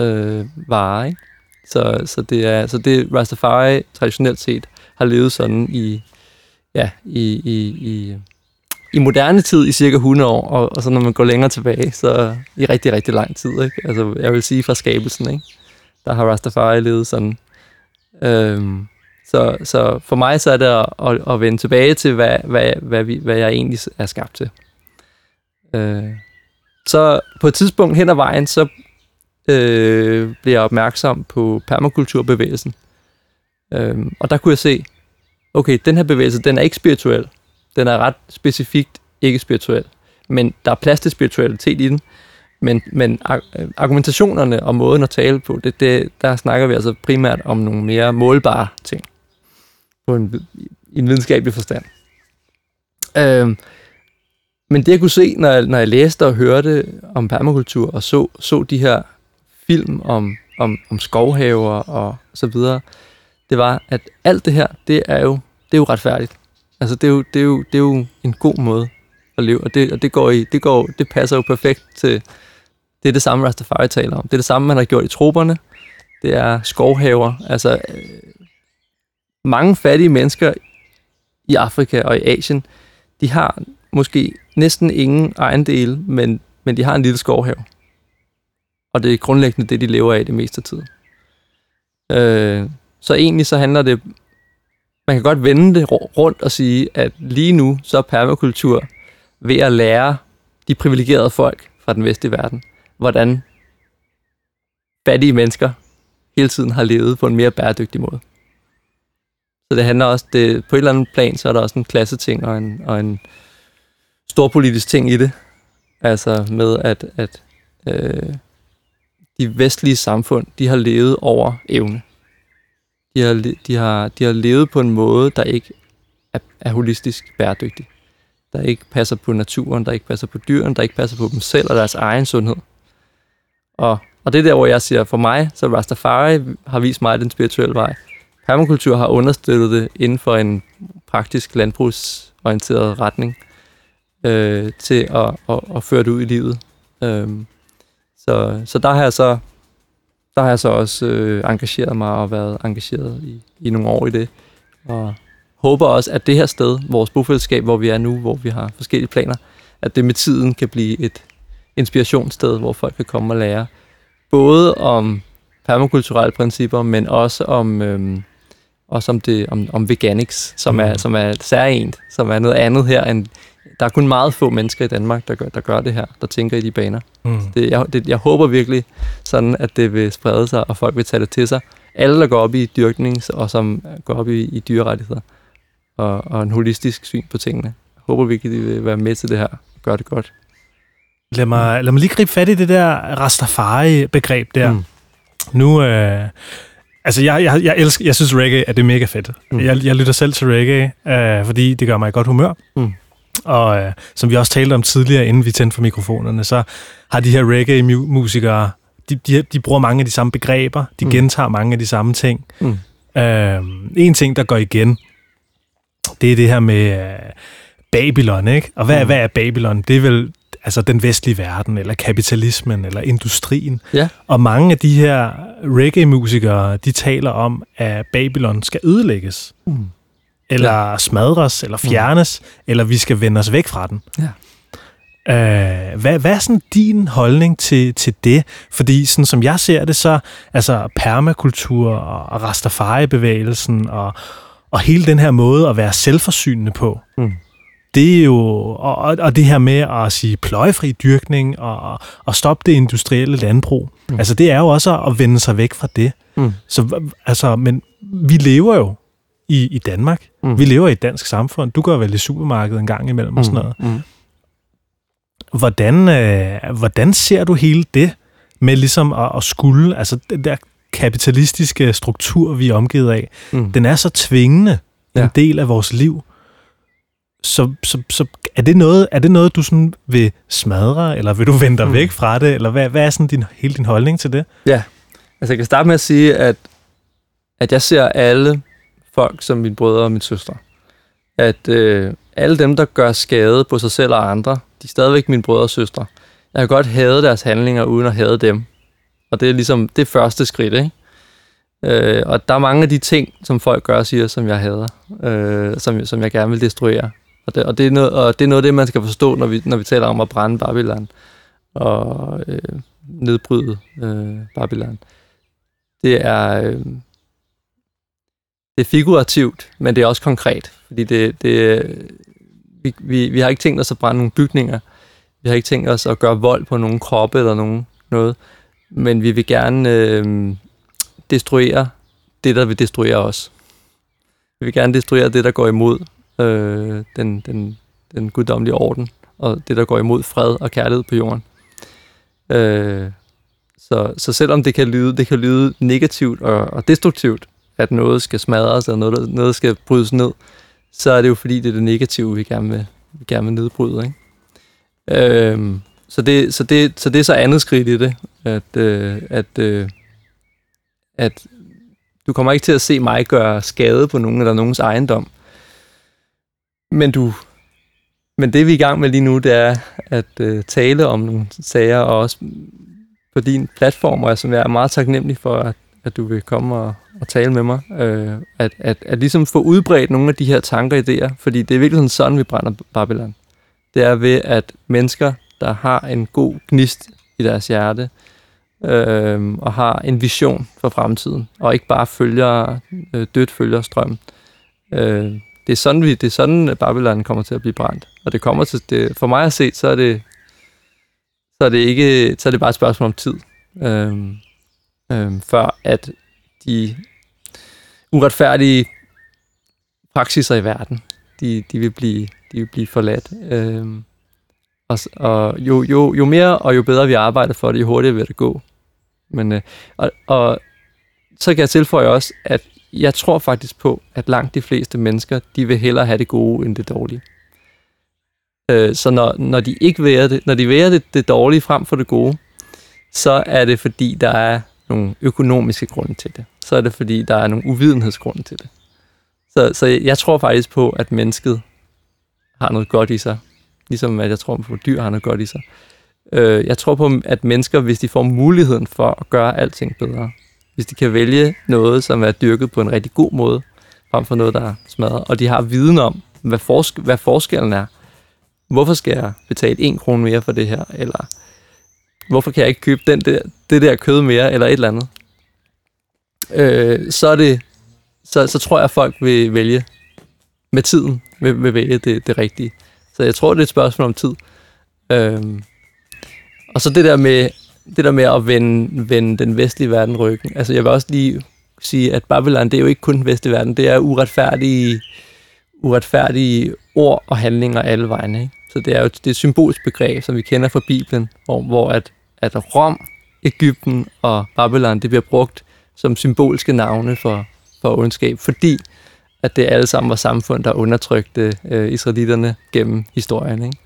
øh, varer, ikke? Så, så det er så det Rastafari traditionelt set har levet sådan i ja, i, i, i, i moderne tid i cirka 100 år, og, og så når man går længere tilbage, så i rigtig, rigtig lang tid. Ikke? Altså, jeg vil sige fra skabelsen, ikke? der har Rastafari levet sådan. Øhm, så, så for mig så er det at, at, at vende tilbage til, hvad, hvad, hvad, vi, hvad jeg egentlig er skabt til. Øh, så på et tidspunkt hen ad vejen, så øh, blev jeg opmærksom på permakulturbevægelsen. Øh, og der kunne jeg se, okay, den her bevægelse, den er ikke spirituel. Den er ret specifikt ikke spirituel. Men der er plads til spiritualitet i den. Men, men argumentationerne og måden at tale på, det, det, der snakker vi altså primært om nogle mere målbare ting. På en, i en videnskabelig forstand. Øh, men det jeg kunne se, når jeg, når jeg læste og hørte om permakultur, og så, så de her film om, om, om skovhaver og så videre, det var, at alt det her, det er jo, det er jo retfærdigt. Altså, det er jo, det er jo, det er jo en god måde at leve, og det, og det, går i, det, går, det passer jo perfekt til, det er det samme, Rastafari taler om. Det er det samme, man har gjort i troberne. Det er skovhaver. Altså, øh, mange fattige mennesker i Afrika og i Asien, de har måske næsten ingen ejendele, men, men de har en lille skovhave. Og det er grundlæggende det, de lever af det meste af tiden. Øh, så egentlig så handler det, man kan godt vende det rundt og sige, at lige nu så er permakultur ved at lære de privilegerede folk fra den vestlige verden, hvordan fattige mennesker hele tiden har levet på en mere bæredygtig måde. Så det handler også, det, på et eller andet plan, så er der også en klasseting og en, og en storpolitisk ting i det. Altså med, at, at øh, de vestlige samfund, de har levet over evne. de har, de, har, de har levet på en måde, der ikke er, er holistisk bæredygtig. Der ikke passer på naturen, der ikke passer på dyrene, der ikke passer på dem selv og deres egen sundhed. Og, og det er der, hvor jeg siger, for mig, så Rastafari har vist mig den spirituelle vej. Permakultur har understøttet det inden for en praktisk landbrugsorienteret retning øh, til at, at, at føre det ud i livet. Øhm, så, så der har jeg så der har jeg så også øh, engageret mig og været engageret i, i nogle år i det. Og håber også, at det her sted, vores bofællesskab, hvor vi er nu, hvor vi har forskellige planer, at det med tiden kan blive et inspirationssted, hvor folk kan komme og lære. Både om permakulturelle principper, men også om, øhm, også om, det, om, om veganics, som er, Mhm. som er særligt, som er noget andet her end... Der er kun meget få mennesker i Danmark, der gør, der gør det her, der tænker i de baner. Mm. Det, jeg, det, jeg håber virkelig sådan, at det vil sprede sig, og folk vil tage det til sig. Alle, der går op i dyrkning, og som går op i, i dyrerettigheder, og, og en holistisk syn på tingene. Jeg håber virkelig, de vil være med til det her og gøre det godt. Lad mig, lad mig lige gribe fat i det der Rastafari-begreb der. Mm. Nu, øh, altså jeg, jeg, jeg elsker, jeg synes reggae er det mega fedt. Mm. Jeg, jeg lytter selv til reggae, øh, fordi det gør mig i godt humør. Mm. Og øh, som vi også talte om tidligere, inden vi tændte for mikrofonerne, så har de her reggae-musikere, de, de, de bruger mange af de samme begreber, de mm. Gentager mange af de samme ting. Mm. Øh, en ting, der går igen, det er det her med øh, Babylon, ikke? Og hvad. Mm. hvad er Babylon? Det er vel altså den vestlige verden, eller kapitalismen, eller industrien. Ja. Og mange af de her reggae-musikere, de taler om, at Babylon skal ødelægges, Mm. Eller ja. smadres, eller fjernes, mm. eller vi skal vende os væk fra den. Ja. Øh, hvad, hvad er sådan din holdning til, til det? Fordi sådan som jeg ser det, så altså permakultur og, og Rastafari-bevægelsen og, og hele den her måde at være selvforsynende på, Mm. det er jo, og, og- det her med at sige pløjefri dyrkning og, og, stoppe det industrielle landbrug, mm. Mm. altså det er jo også at vende sig væk fra det. Mm. Så altså, men vi lever jo i, i Danmark. Mm. Mm. Vi lever i et dansk samfund. Du går vel i supermarkedet en gang imellem og sådan noget. Mm. Hvordan, øh, hvordan ser du hele det med ligesom at, at skulle, altså den der kapitalistiske struktur, vi er omgivet af, Mm. den er så tvingende ja. en Ja. del af vores liv. Så, så, så er, det noget, er det noget, du sådan vil smadre, eller vil du vende dig mm. Mm. væk fra det, eller hvad, hvad er sådan din, hele din holdning til det? Altså, jeg kan starte med at sige, at, at jeg ser alle folk som mine brødre og mine søstre. At øh, alle dem, der gør skade på sig selv og andre, de er stadigvæk mine brødre og søstre. Jeg kan godt hade deres handlinger, uden at hade dem. Og det er ligesom det første skridt, ikke? Øh, og der er mange af de ting, som folk gør og siger, som jeg hader, øh, som, som jeg gerne vil destruere. Og det, og, det er noget, og det er noget af det, man skal forstå, når vi, når vi taler om at brænde Babylon og øh, nedbryde øh, Babylon. Det er, øh, det er figurativt, men det er også konkret, fordi det, det, vi, vi, vi har ikke tænkt os at brænde nogle bygninger, vi har ikke tænkt os at gøre vold på nogen kroppe eller nogen noget, men vi vil gerne øh, destruere det, der vil destruere os. Vi vil gerne destruere det, der går imod øh, den, den, den guddommelige orden, og det, der går imod fred og kærlighed på jorden. Øh, så, så selvom det kan lyde, det kan lyde negativt og, og destruktivt, at noget skal smadres, eller noget, noget skal brydes ned, så er det jo fordi, det er det negative, vi gerne vil, vi gerne vil nedbryde. Ikke? Øhm, så, det, så, det, så det er så andet skridt i det, at, øh, at, øh, at du kommer ikke til at se mig gøre skade på nogen eller nogens ejendom. Men du men det vi er i gang med lige nu, det er at øh, tale om nogle sager, og også på din platform, og som jeg er meget taknemmelig for, at, at du vil komme og, og tale med mig. Øh, at, at, at ligesom få udbredt nogle af de her tanker og idéer, fordi det er virkelig sådan, sådan vi brænder Babylon. Det er ved, at mennesker, der har en god gnist i deres hjerte, øh, og har en vision for fremtiden, og ikke bare følger, øh, dødt følger strømmen. Øh, det er sådan, vi, det er sådan, at Babylon kommer til at blive brændt. Og det kommer til, det, for mig at se, så er det, så er det ikke, så er det bare et spørgsmål om tid. Øh, øhm, før at de uretfærdige praksiser i verden, de, de, vil, blive, de vil blive forladt. Øh, og og jo, jo, jo mere og jo bedre vi arbejder for det, jo hurtigere vil det gå. Men, øh, og, og så kan jeg tilføje også, at jeg tror faktisk på, at langt de fleste mennesker, de vil hellere have det gode end det dårlige. Øh, så når, når de ikke vil det, når de vil det, det dårlige frem for det gode, så er det fordi, der er nogle økonomiske grunde til det. Så er det fordi, der er nogle uvidenhedsgrunde til det. Så, så jeg tror faktisk på, at mennesket har noget godt i sig. Ligesom at jeg tror på, at dyr har noget godt i sig. Øh, jeg tror på, at mennesker, hvis de får muligheden for at gøre alting bedre, hvis de kan vælge noget, som er dyrket på en rigtig god måde, frem for noget, der er smadret, og de har viden om, hvad, forsk- hvad forskellen er. Hvorfor skal jeg betale en krone mere for det her? Eller hvorfor kan jeg ikke købe den der, det der kød mere, eller et eller andet? Øh, så, er det, så, så tror jeg, at folk vil vælge med tiden, vil, vil vælge det, det rigtige. Så jeg tror, det er et spørgsmål om tid. Øh, og så det der med, det der med at vende, vende den vestlige verden ryggen. Altså jeg vil også lige sige, at Babylon, det er jo ikke kun den vestlige verden, det er uretfærdige, uretfærdige ord og handlinger alle vegne. Ikke? Så det er jo det er et symbolsk begreb, som vi kender fra Bibelen, hvor, hvor at, at Rom, Ægypten og Babylon, det bliver brugt som symbolske navne for, for ondskab, fordi at det alle sammen var samfund, der undertrykte øh, israelitterne gennem historien. Ikke?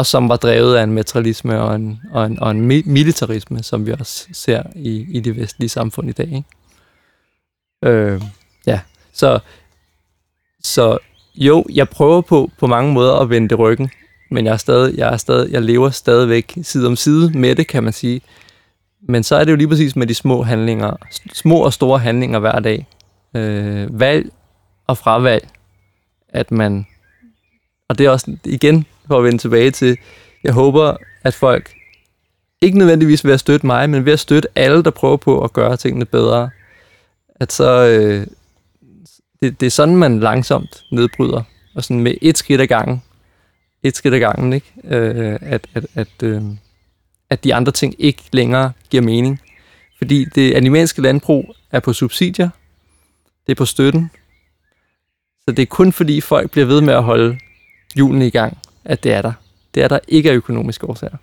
og som var drevet af en materialisme og en, og en, og en militarisme, som vi også ser i, i det vestlige samfund i dag. Ikke? Øh, ja, så, så jo, jeg prøver på, på mange måder at vende det ryggen, men jeg, er stadig, jeg, er stadig, jeg lever stadigvæk side om side med det, kan man sige. Men så er det jo lige præcis med de små handlinger, små og store handlinger hver dag. Øh, valg og fravalg, at man, og det er også igen for at vende tilbage til, jeg håber, at folk ikke nødvendigvis ved at støtte mig, men ved at støtte alle, der prøver på at gøre tingene bedre, at så, øh, det, det er sådan, man langsomt nedbryder, og sådan med et skridt ad gangen, et skridt ad gangen, ikke? Øh, at, at, at, øh, at de andre ting ikke længere giver mening. Fordi det animalske landbrug er på subsidier, det er på støtten, så det er kun fordi folk bliver ved med at holde julen i gang, at det er der. Det er der ikke af økonomiske årsager.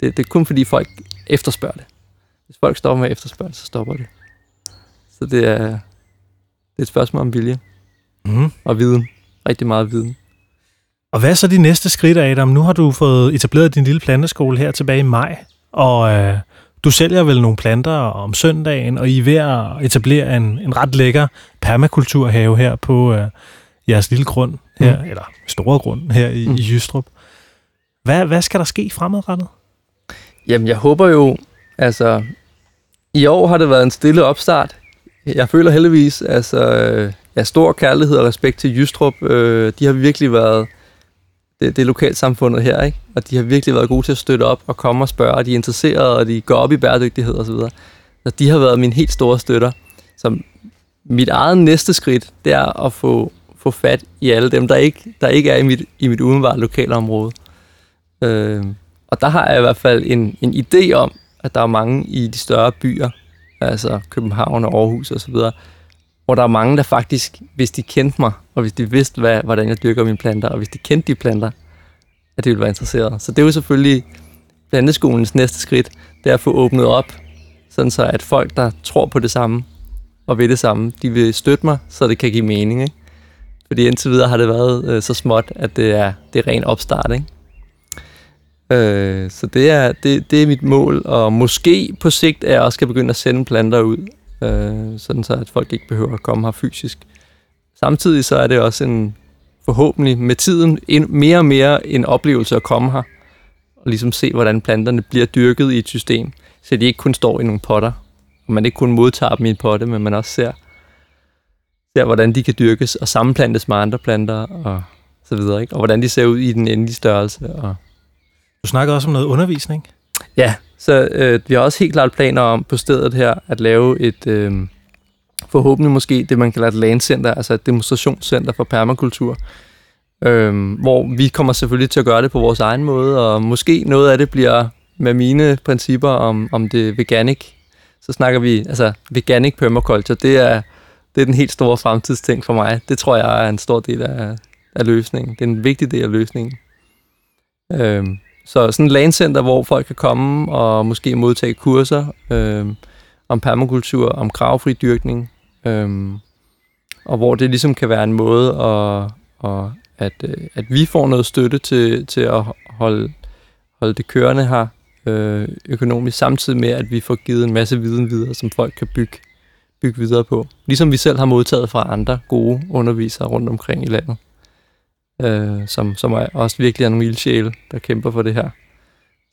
Det, det er kun fordi folk efterspørger det. Hvis folk stopper med at efterspørge det, så stopper det. Så det er, det er et spørgsmål om vilje. Mm. Og viden. Rigtig meget viden. Og hvad er så de næste skridt, Adam? Nu har du fået etableret din lille planteskole her tilbage i maj, og øh, du sælger vel nogle planter om søndagen, og I er ved at etablere en, en ret lækker permakulturhave her på øh, jeres lille grund her, mm. eller store grund her i, mm. i Jystrup. Hvad, hvad skal der ske fremadrettet? Jamen, jeg håber jo, altså, i år har det været en stille opstart. Jeg føler heldigvis, altså, ja, stor kærlighed og respekt til Jystrup. Øh, de har virkelig været, det, det er lokalsamfundet her, ikke? Og de har virkelig været gode til at støtte op og komme og spørge, og de er interesserede, og de går op i bæredygtighed osv. Så, så de har været mine helt store støtter. Så mit eget næste skridt, det er at få få fat i alle dem, der ikke, der ikke er i mit, i mit umiddelbare lokalområde. Øh, og der har jeg i hvert fald en, en idé om, at der er mange i de større byer, altså København og Aarhus osv., hvor der er mange, der faktisk, hvis de kendte mig, og hvis de vidste, hvad, hvordan jeg dyrker mine planter, og hvis de kendte de planter, at de ville være interesseret. Så det er jo selvfølgelig planteskolens næste skridt, det er at få åbnet op, sådan så at folk, der tror på det samme og ved det samme, de vil støtte mig, så det kan give mening. Ikke? Fordi indtil videre har det været øh, så småt, at det er, det er ren opstart, ikke? Øh, så det er, det, det er mit mål, og måske på sigt er jeg også skal begynde at sende planter ud, øh, sådan så at folk ikke behøver at komme her fysisk. Samtidig så er det også en forhåbentlig med tiden en, mere og mere en oplevelse at komme her, og ligesom se, hvordan planterne bliver dyrket i et system, så de ikke kun står i nogle potter, og man ikke kun modtager dem i en potte, men man også ser, ser, hvordan de kan dyrkes og sammenplantes med andre planter og så videre, ikke? og hvordan de ser ud i den endelige størrelse. Og... Du snakker også om noget undervisning. Ja, så øh, vi har også helt klart planer om på stedet her at lave et, øh, forhåbentlig måske det, man kalder et landcenter, altså et demonstrationscenter for permakultur, øh, hvor vi kommer selvfølgelig til at gøre det på vores egen måde, og måske noget af det bliver med mine principper om, om det veganic. Så snakker vi, altså veganic permaculture, det er det er den helt store fremtidsting for mig. Det tror jeg er en stor del af, af løsningen. Det er en vigtig del af løsningen. Øhm, så sådan et landcenter, hvor folk kan komme og måske modtage kurser øh, om permakultur, om kravfri dyrkning, øh, og hvor det ligesom kan være en måde at, at, at, øh, at vi får noget støtte til, til at holde, holde det kørende her øh, økonomisk, samtidig med, at vi får givet en masse viden videre, som folk kan bygge, bygge videre på. Ligesom vi selv har modtaget fra andre gode undervisere rundt omkring i landet, øh, som, som er også virkelig er nogle ildsjæle, der kæmper for det her.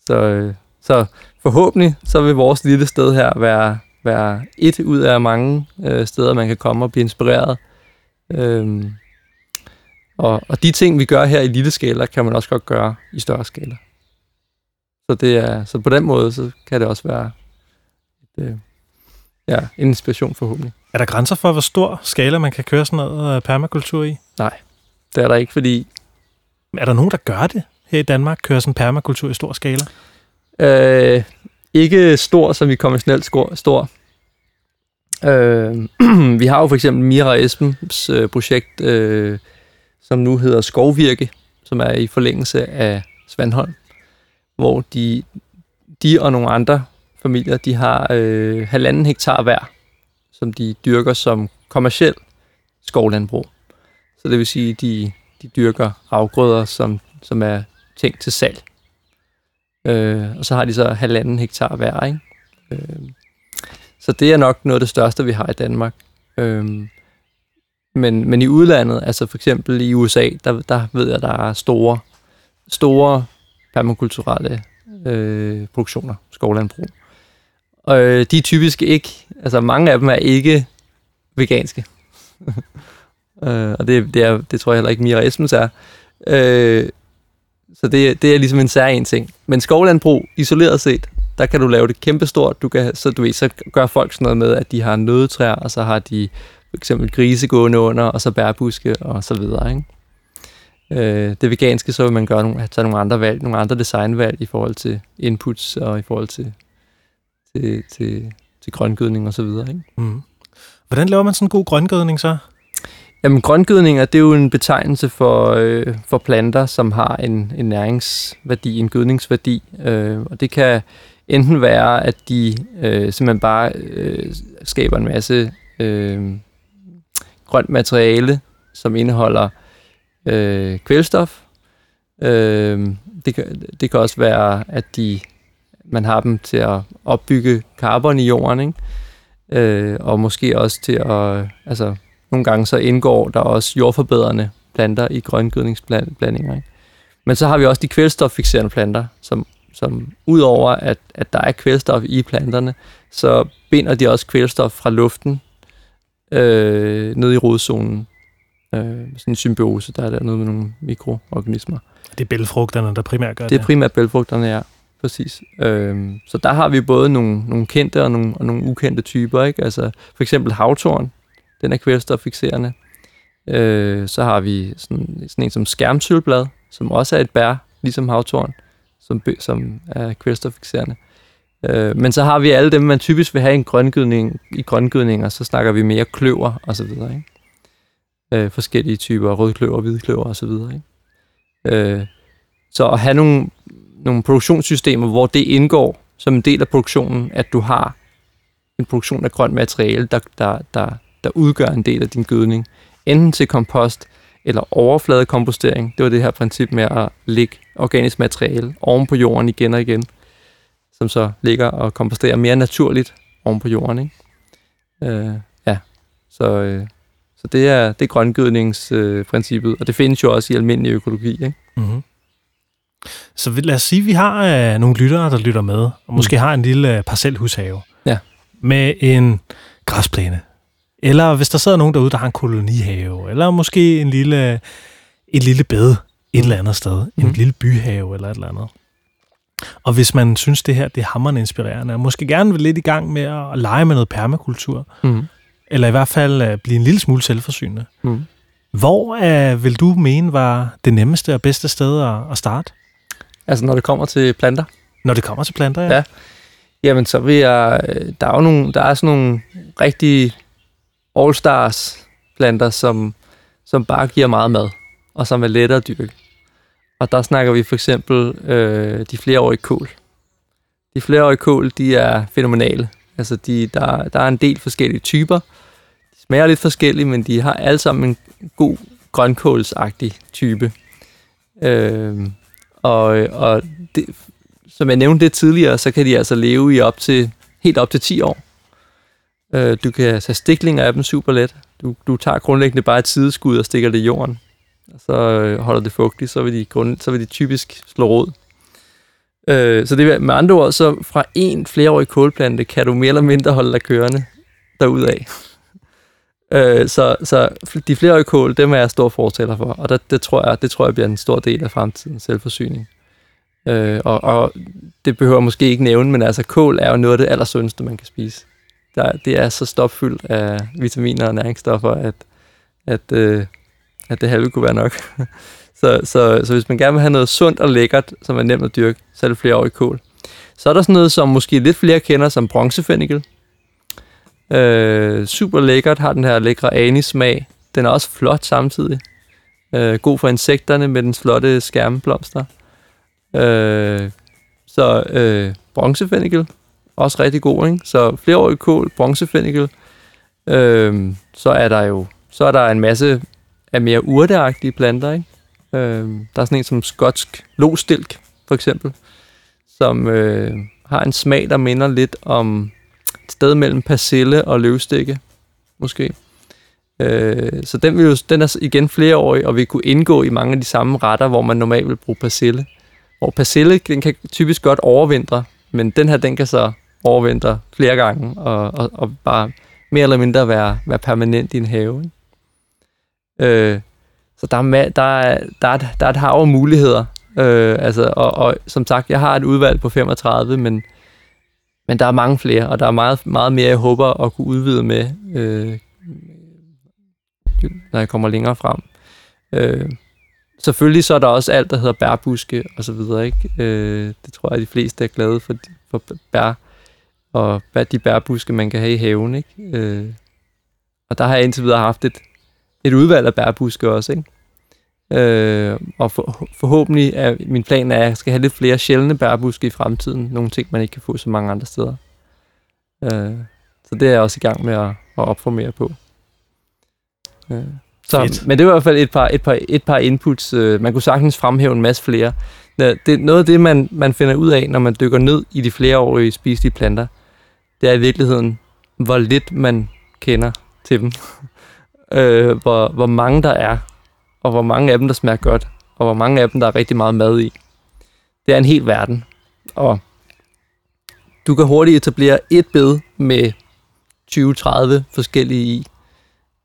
Så, øh, så forhåbentlig så vil vores lille sted her være, være et ud af mange øh, steder, man kan komme og blive inspireret. Øh, og, og de ting, vi gør her i lille skala, kan man også godt gøre i større skala. Så, det er, så på den måde, så kan det også være et, øh, ja, en inspiration forhåbentlig. Er der grænser for, hvor stor skala man kan køre sådan noget øh, permakultur i? Nej, det er der ikke, fordi... Er der nogen, der gør det her i Danmark? Kører sådan permakultur i stor skala? Øh, ikke stor, som i konventionelt stor. Øh, vi har jo for eksempel Mira Esbens øh, projekt, øh, som nu hedder Skovvirke, som er i forlængelse af Svandholm, hvor de, de og nogle andre familier, de har øh, halvanden hektar hver, som de dyrker som kommersiel skovlandbrug. Så det vil sige, at de, de dyrker afgrøder, som, som er tænkt til salg. Øh, og så har de så halvanden hektar hver, ikke? Øh, så det er nok noget af det største, vi har i Danmark. Øh, men, men i udlandet, altså for eksempel i USA, der, der ved jeg, der er store, store permakulturelle øh, produktioner, skovlandbrug. Og øh, de er typisk ikke, altså mange af dem er ikke veganske. øh, og det, det, er, det tror jeg heller ikke Mira Esmens er. Øh, så det, det er ligesom en særlig en ting. Men skovlandbrug, isoleret set, der kan du lave det kæmpestort. Du kan, så, du ved, så gør folk sådan noget med, at de har nødetræer, og så har de for eksempel grise gående under, og så bærbuske, og så videre. Ikke? Øh, det veganske, så vil man gøre nogle, tage nogle andre valg, nogle andre designvalg i forhold til inputs, og i forhold til, til, til, til grøngødning og så videre. Ikke? Mm. Hvordan laver man sådan en god grøngødning så? Jamen, grøngødninger, det er jo en betegnelse for, øh, for planter, som har en, en næringsværdi, en gødningsværdi. Øh, og det kan enten være, at de øh, simpelthen bare øh, skaber en masse øh, grønt materiale, som indeholder øh, kvælstof. Øh, det, kan, det kan også være, at de, man har dem til at opbygge carbon i jorden, ikke? Øh, og måske også til at... Altså, nogle gange så indgår der også jordforbedrende planter i grøngødningsblandinger. Ikke? Men så har vi også de kvælstoffixerende planter, som, som udover at, at der er kvælstof i planterne, så binder de også kvælstof fra luften øh, ned i rodzonen. Øh, sådan en symbiose, der er der noget med nogle mikroorganismer. Det er bælfrugterne, der primært gør det? Det er primært bælfrugterne, ja. Præcis. Øh, så der har vi både nogle, nogle kendte og nogle, og nogle ukendte typer. Ikke? Altså, for eksempel havtorn, den er kvælstoffixerende. Øh, så har vi sådan, sådan en som skærmtylblad, som også er et bær, ligesom havtorn, som, som er kvælstoffixerende. Øh, men så har vi alle dem, man typisk vil have i en grøngødning, i grøngødninger, så snakker vi mere kløver og så videre, ikke? Øh, forskellige typer, rødkløver, hvidkløver og så videre, ikke? Øh, så at have nogle, nogle produktionssystemer, hvor det indgår som en del af produktionen, at du har en produktion af grønt materiale, der, der, der, der udgør en del af din gødning, enten til kompost eller overfladekompostering. Det var det her princip med at lægge organisk materiale oven på jorden igen og igen, som så ligger og komposterer mere naturligt oven på jorden. Ikke? Øh, ja, så, øh, så det er, det er grøngødningsprincippet, øh, og det findes jo også i almindelig økologi. Ikke? Mm-hmm. Så lad os sige, at vi har øh, nogle lyttere, der lytter med, og måske mm. har en lille øh, parcelhushave ja. med en græsplæne, eller hvis der sidder nogen derude, der har en kolonihave, eller måske en lille, en lille bed et eller andet sted, mm. en lille byhave eller et eller andet. Og hvis man synes, det her det er hammerende inspirerende, og måske gerne vil lidt i gang med at lege med noget permakultur, mm. eller i hvert fald uh, blive en lille smule selvforsynende, mm. hvor uh, vil du mene var det nemmeste og bedste sted at, at starte? Altså når det kommer til planter? Når det kommer til planter, ja. ja. Jamen så vil jeg, øh, der er jo nogle, der er sådan nogle rigtig all-stars planter, som, som bare giver meget mad, og som er lettere at dyrke. Og der snakker vi for eksempel øh, de flereårige kål. De flereårige kål, de er fænomenale. Altså, de, der, der er en del forskellige typer. De smager lidt forskelligt, men de har alle sammen en god grønkålsagtig type. Øh, og og det, som jeg nævnte det tidligere, så kan de altså leve i op til, helt op til 10 år. Øh, du kan tage stiklinger af dem super let. Du, du tager grundlæggende bare et sideskud og stikker det i jorden. Og så øh, holder det fugtigt, så vil de, grund, så vil de typisk slå rod. Øh, så det med andre ord, så fra en flereårig kålplante kan du mere eller mindre holde dig kørende derudad. Øh, så, så de flereårige kål, dem er jeg stor fortaler for, og det, det, tror jeg, det tror jeg bliver en stor del af fremtidens selvforsyning. Øh, og, og det behøver måske ikke nævne, men altså kål er jo noget af det allersundeste, man kan spise. Der, det er så stopfyldt af vitaminer og næringsstoffer, at, at, øh, at det halve kunne være nok. så, så, så hvis man gerne vil have noget sundt og lækkert, som er nemt at dyrke, så er det flere år i kål. Så er der sådan noget, som måske lidt flere kender som bronzefennikel. Øh, super lækkert, har den her lækre anis-smag. Den er også flot samtidig. Øh, god for insekterne med den flotte skærmblomster. Øh, så øh, bronzefennikel, også rigtig god, ikke? Så flereårig kål, bronzefennikel. Øhm, så er der jo så er der en masse af mere urteagtige planter, ikke? Øhm, der er sådan en som skotsk lostilk, for eksempel, som øh, har en smag, der minder lidt om et sted mellem persille og løvstikke, måske. Øh, så den, vil jo, den er igen flereårig, og vil kunne indgå i mange af de samme retter, hvor man normalt vil bruge persille. Hvor persille, den kan typisk godt overvintre, men den her, den kan så overvinter flere gange, og, og, og bare mere eller mindre være, være permanent i en have. Ikke? Øh, så der er, der, er, der, er, der er et hav af muligheder. Øh, altså, og, og som sagt, jeg har et udvalg på 35, men, men der er mange flere, og der er meget, meget mere, jeg håber at kunne udvide med, øh, når jeg kommer længere frem. Øh, selvfølgelig så er der også alt, der hedder bærbuske og så videre. Ikke? Øh, det tror jeg, de fleste er glade for, for bær og de bærbuske, man kan have i haven. Ikke? Øh, og der har jeg indtil videre haft et, et udvalg af bærbuske også. Ikke? Øh, og for, forhåbentlig er min plan, at jeg skal have lidt flere sjældne bærbuske i fremtiden. Nogle ting, man ikke kan få så mange andre steder. Øh, så det er jeg også i gang med at, at opformere på. Øh. Så, men det var i hvert fald et par, et par, et par inputs. Øh, man kunne sagtens fremhæve en masse flere. Det, noget af det, man, man finder ud af, når man dykker ned i de flereårige spiselige planter, det er i virkeligheden, hvor lidt man kender til dem. øh, hvor, hvor mange der er, og hvor mange af dem, der smager godt, og hvor mange af dem, der er rigtig meget mad i. Det er en hel verden. Og du kan hurtigt etablere et bed med 20-30 forskellige i,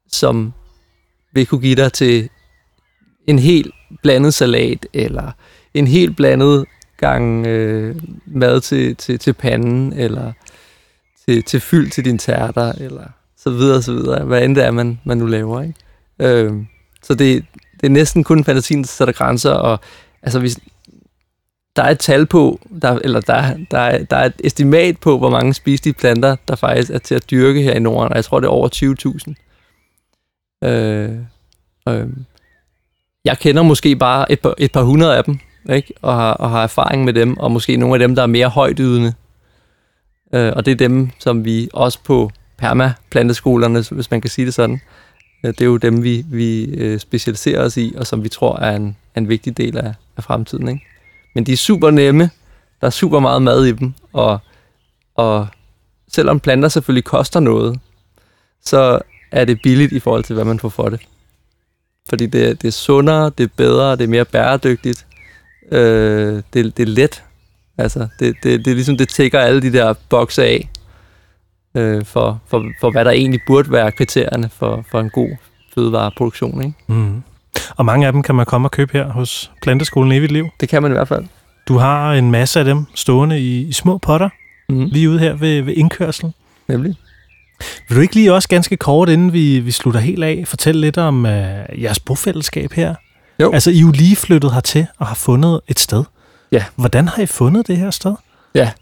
som vil kunne give dig til en helt blandet salat, eller en helt blandet gang øh, mad til, til, til panden, eller til, til fyld til din tærter, eller så videre, så videre. Hvad end det er, man, man nu laver. Ikke? Øh, så det, det er næsten kun fantasien, der sætter grænser, og altså hvis, der er et tal på, der, eller der, der, er, der er et estimat på, hvor mange spiselige planter, der faktisk er til at dyrke her i Norden, og jeg tror, det er over 20.000. Øh, øh, jeg kender måske bare et par, et par hundrede af dem, ikke? Og, har, og har erfaring med dem, og måske nogle af dem, der er mere højtydende, Øh, og det er dem, som vi også på permaplanteskolerne, hvis man kan sige det sådan, øh, det er jo dem, vi, vi øh, specialiserer os i, og som vi tror er en, en vigtig del af, af fremtiden. Ikke? Men de er super nemme, der er super meget mad i dem, og, og selvom planter selvfølgelig koster noget, så er det billigt i forhold til, hvad man får for det. Fordi det, det er sundere, det er bedre, det er mere bæredygtigt, øh, det, det er let. Altså, det, det, det er ligesom, det tækker alle de der bokse af, øh, for, for, for hvad der egentlig burde være kriterierne for, for en god fødevareproduktion. Ikke? Mm. Og mange af dem kan man komme og købe her hos Planteskolen Evigt Liv. Det kan man i hvert fald. Du har en masse af dem stående i, i små potter, mm. lige ude her ved, ved indkørslen. Nemlig. Vil du ikke lige også ganske kort, inden vi, vi slutter helt af, fortælle lidt om uh, jeres bofællesskab her? Jo. Altså, I er jo lige flyttet hertil og har fundet et sted. Ja. Hvordan har I fundet det her sted? Ja,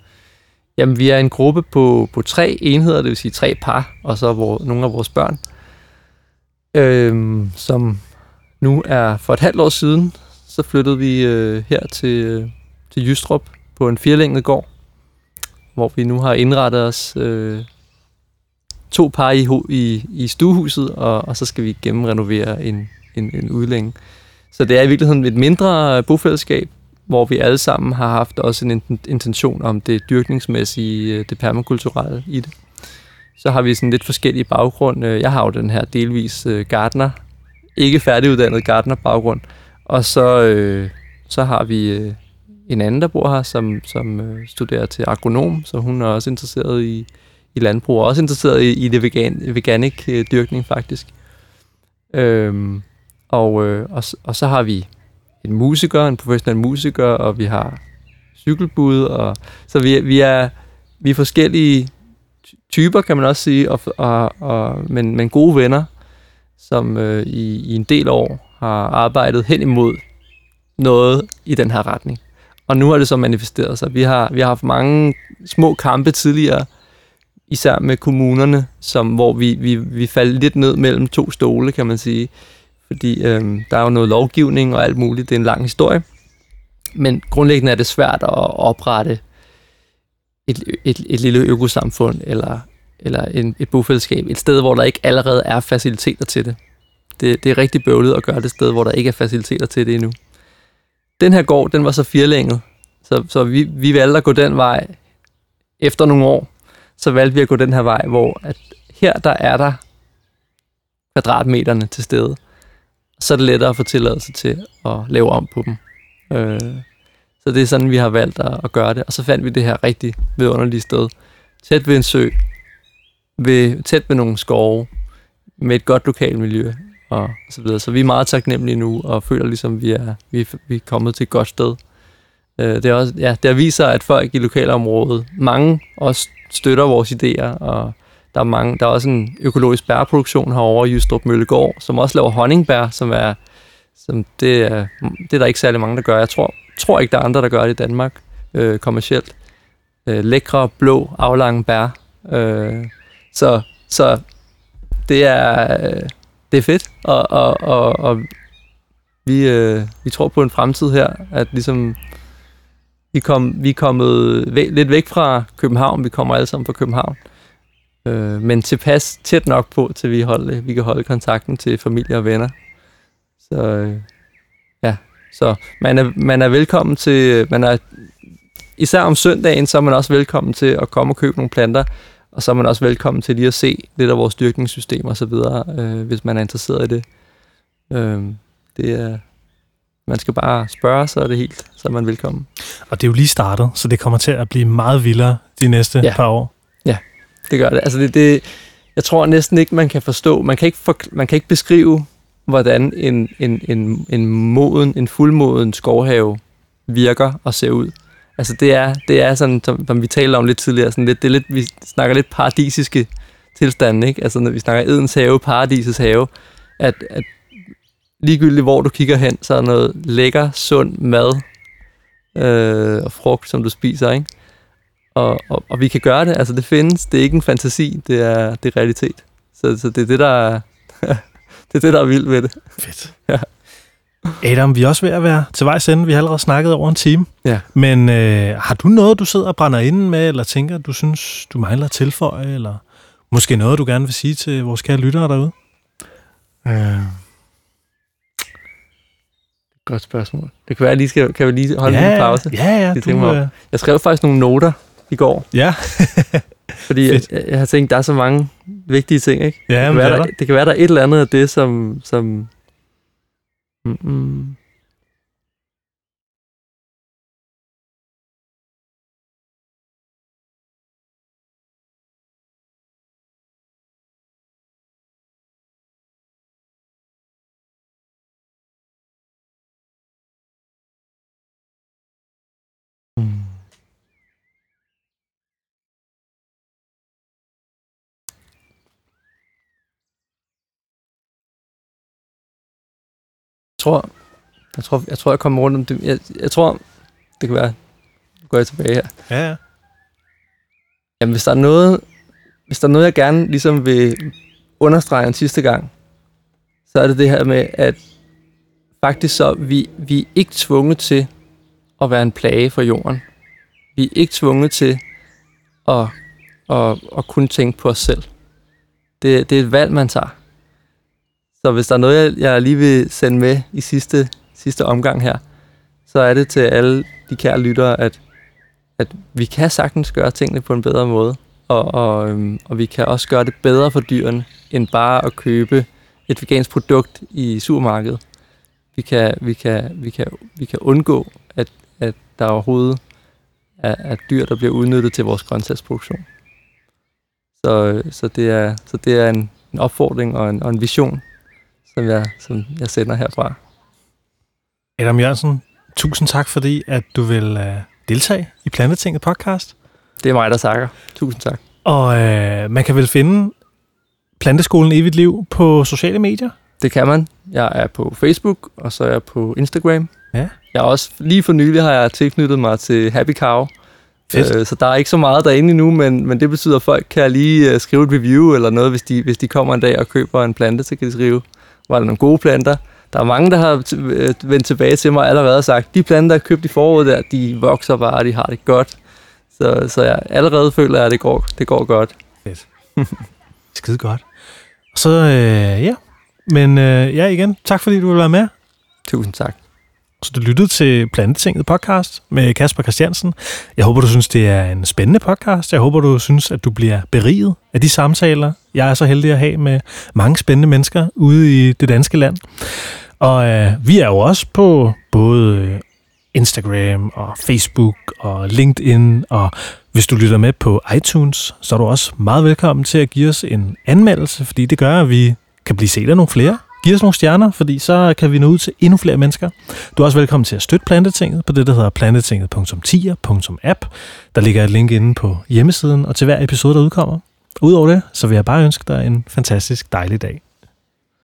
Jamen, vi er en gruppe på, på tre enheder, det vil sige tre par, og så hvor, nogle af vores børn, øhm, som nu er for et halvt år siden, så flyttede vi øh, her til, til Jystrup på en firelænget gård, hvor vi nu har indrettet os øh, to par i, i, i stuehuset, og, og så skal vi gennemrenovere en, en, en udlænge. Så det er i virkeligheden et mindre bofællesskab, hvor vi alle sammen har haft også en intention om det dyrkningsmæssige, øh, det permakulturelle i det. Så har vi sådan lidt forskellige baggrund. Jeg har jo den her delvis øh, gardner, ikke færdiguddannet gardner baggrund, og så, øh, så har vi øh, en anden, der bor her, som, som øh, studerer til agronom, så hun er også interesseret i, i landbrug, og også interesseret i, i det vegan, veganic øh, dyrkning faktisk. Øhm, og, øh, og, og så har vi en musiker, en professionel musiker, og vi har cykelbud, og så vi, vi er vi er forskellige typer, kan man også sige, og, og, og, men, men gode venner, som øh, i, i en del år har arbejdet hen imod noget i den her retning. Og nu har det så manifesteret sig. Vi har, vi har haft mange små kampe tidligere, især med kommunerne, som, hvor vi, vi, vi faldt lidt ned mellem to stole, kan man sige. Fordi øh, der er jo noget lovgivning og alt muligt. Det er en lang historie. Men grundlæggende er det svært at oprette et, et, et lille økosamfund eller, eller en, et bofællesskab. Et sted, hvor der ikke allerede er faciliteter til det. det. Det er rigtig bøvlet at gøre det sted, hvor der ikke er faciliteter til det endnu. Den her gård, den var så firlænget. så, så vi, vi valgte at gå den vej efter nogle år. Så valgte vi at gå den her vej, hvor at her der er der kvadratmeterne til stede. Så er det lettere at få tilladelse til at lave om på dem. Øh, så det er sådan, vi har valgt at, at gøre det. Og så fandt vi det her rigtig vidunderlige sted. Tæt ved en sø. Ved, tæt ved nogle skove. Med et godt lokalmiljø og så videre. Så vi er meget taknemmelige nu, og føler ligesom, vi er, vi, vi er kommet til et godt sted. Øh, det, er også, ja, det viser, at folk i lokalområdet, mange også støtter vores idéer, og der er, mange, der er også en økologisk bærproduktion herovre i Jystrup Møllegård, som også laver honningbær, som er, som det, er, det er der ikke særlig mange, der gør. Jeg tror, tror ikke, der er andre, der gør det i Danmark øh, kommercielt. Øh, lækre, blå, aflange bær. Øh, så, så det er... Øh, det er fedt, og, og, og, og vi, øh, vi tror på en fremtid her, at ligesom vi, kom, vi er kommet væ- lidt væk fra København, vi kommer alle sammen fra København, øh, men tilpas tæt nok på, til vi, holde, vi kan holde kontakten til familie og venner. Så øh, ja, så man er, man er velkommen til, man er, især om søndagen, så er man også velkommen til at komme og købe nogle planter, og så er man også velkommen til lige at se lidt af vores dyrkningssystem og så videre, øh, hvis man er interesseret i det. Øh, det er, man skal bare spørge, så er det helt, så er man velkommen. Og det er jo lige startet, så det kommer til at blive meget vildere de næste ja. par år. Ja, det gør det. Altså det, det, jeg tror næsten ikke, man kan forstå, man kan ikke, for, man kan ikke beskrive, hvordan en, en, en, en moden, en fuldmoden skovhave virker og ser ud. Altså det er, det er sådan, som, som vi talte om lidt tidligere, sådan lidt, det er lidt, vi snakker lidt paradisiske tilstande, ikke? Altså når vi snakker Edens have, paradisets have, at, at ligegyldigt hvor du kigger hen, så er noget lækker, sund mad øh, og frugt, som du spiser, ikke? Og, og, og vi kan gøre det, altså det findes, det er ikke en fantasi, det er, det er realitet. Så, så det er det, der er, det er det, der er vildt ved det. Fedt. Ja. Adam, vi er også ved at være til vejs ende. Vi har allerede snakket over en time. Ja. Men øh, har du noget, du sidder og brænder ind med, eller tænker, du synes, du mangler at tilføje, eller måske noget, du gerne vil sige til vores kære lyttere derude? Øh. Godt spørgsmål. Det kan være, at lige skal, kan vi lige holde ja, en pause. Ja, ja. Det du, øh... Jeg skrev faktisk nogle noter i går. Ja. fordi jeg, jeg, har tænkt, der er så mange vigtige ting, ikke? Ja, det, kan være, der, det kan være, der er et eller andet af det, som, som Mm-mm. Tror, jeg tror, jeg tror, jeg kommer rundt om det. Jeg, jeg tror, det kan være, nu går jeg tilbage her. Ja, ja. Jamen, hvis der er noget, hvis der er noget, jeg gerne ligesom vil understrege en sidste gang, så er det det her med, at faktisk så vi, vi er ikke tvunget til at være en plage for jorden. Vi er ikke tvunget til at, at, at kunne tænke på os selv. det, det er et valg, man tager. Så hvis der er noget, jeg, jeg lige vil sende med i sidste, sidste omgang her, så er det til alle de kære lyttere, at, at vi kan sagtens gøre tingene på en bedre måde. Og, og, øhm, og vi kan også gøre det bedre for dyrene, end bare at købe et vegansk produkt i supermarkedet. Vi kan, vi kan, vi kan, vi kan undgå, at, at der overhovedet er, er dyr, der bliver udnyttet til vores grøntsagsproduktion. Så, så, det, er, så det er en, en opfordring og en, og en vision, som jeg, som jeg sender herfra. Adam Jørgensen, tusind tak, fordi at du vil uh, deltage i Plantetinget podcast. Det er mig, der takker. Tusind tak. Og uh, man kan vel finde Planteskolen Evigt Liv på sociale medier? Det kan man. Jeg er på Facebook, og så er jeg på Instagram. Ja. Jeg er også, lige for nylig har jeg tilknyttet mig til Happy Cow. Fedt. Øh, så der er ikke så meget derinde endnu, men, men det betyder, at folk kan lige uh, skrive et review eller noget, hvis de, hvis de kommer en dag og køber en plante, så kan de skrive, var der nogle gode planter. Der er mange, der har øh, vendt tilbage til mig allerede og sagt, de planter, jeg købte i foråret der, de vokser bare, og de har det godt. Så, så jeg allerede føler, at det går, det går godt. Fedt. Skide godt. Så øh, ja, men øh, ja igen, tak fordi du vil være med. Tusind tak. Så du lyttede til Plantetinget podcast med Kasper Christiansen. Jeg håber, du synes, det er en spændende podcast. Jeg håber, du synes, at du bliver beriget af de samtaler, jeg er så heldig at have med mange spændende mennesker ude i det danske land. Og øh, vi er jo også på både øh, Instagram og Facebook og LinkedIn, og hvis du lytter med på iTunes, så er du også meget velkommen til at give os en anmeldelse, fordi det gør, at vi kan blive set af nogle flere. Giv os nogle stjerner, fordi så kan vi nå ud til endnu flere mennesker. Du er også velkommen til at støtte Plantetinget på det, der hedder plantetinget.10.app. Der ligger et link inde på hjemmesiden og til hver episode, der udkommer. Udover det, så vil jeg bare ønske dig en fantastisk dejlig dag.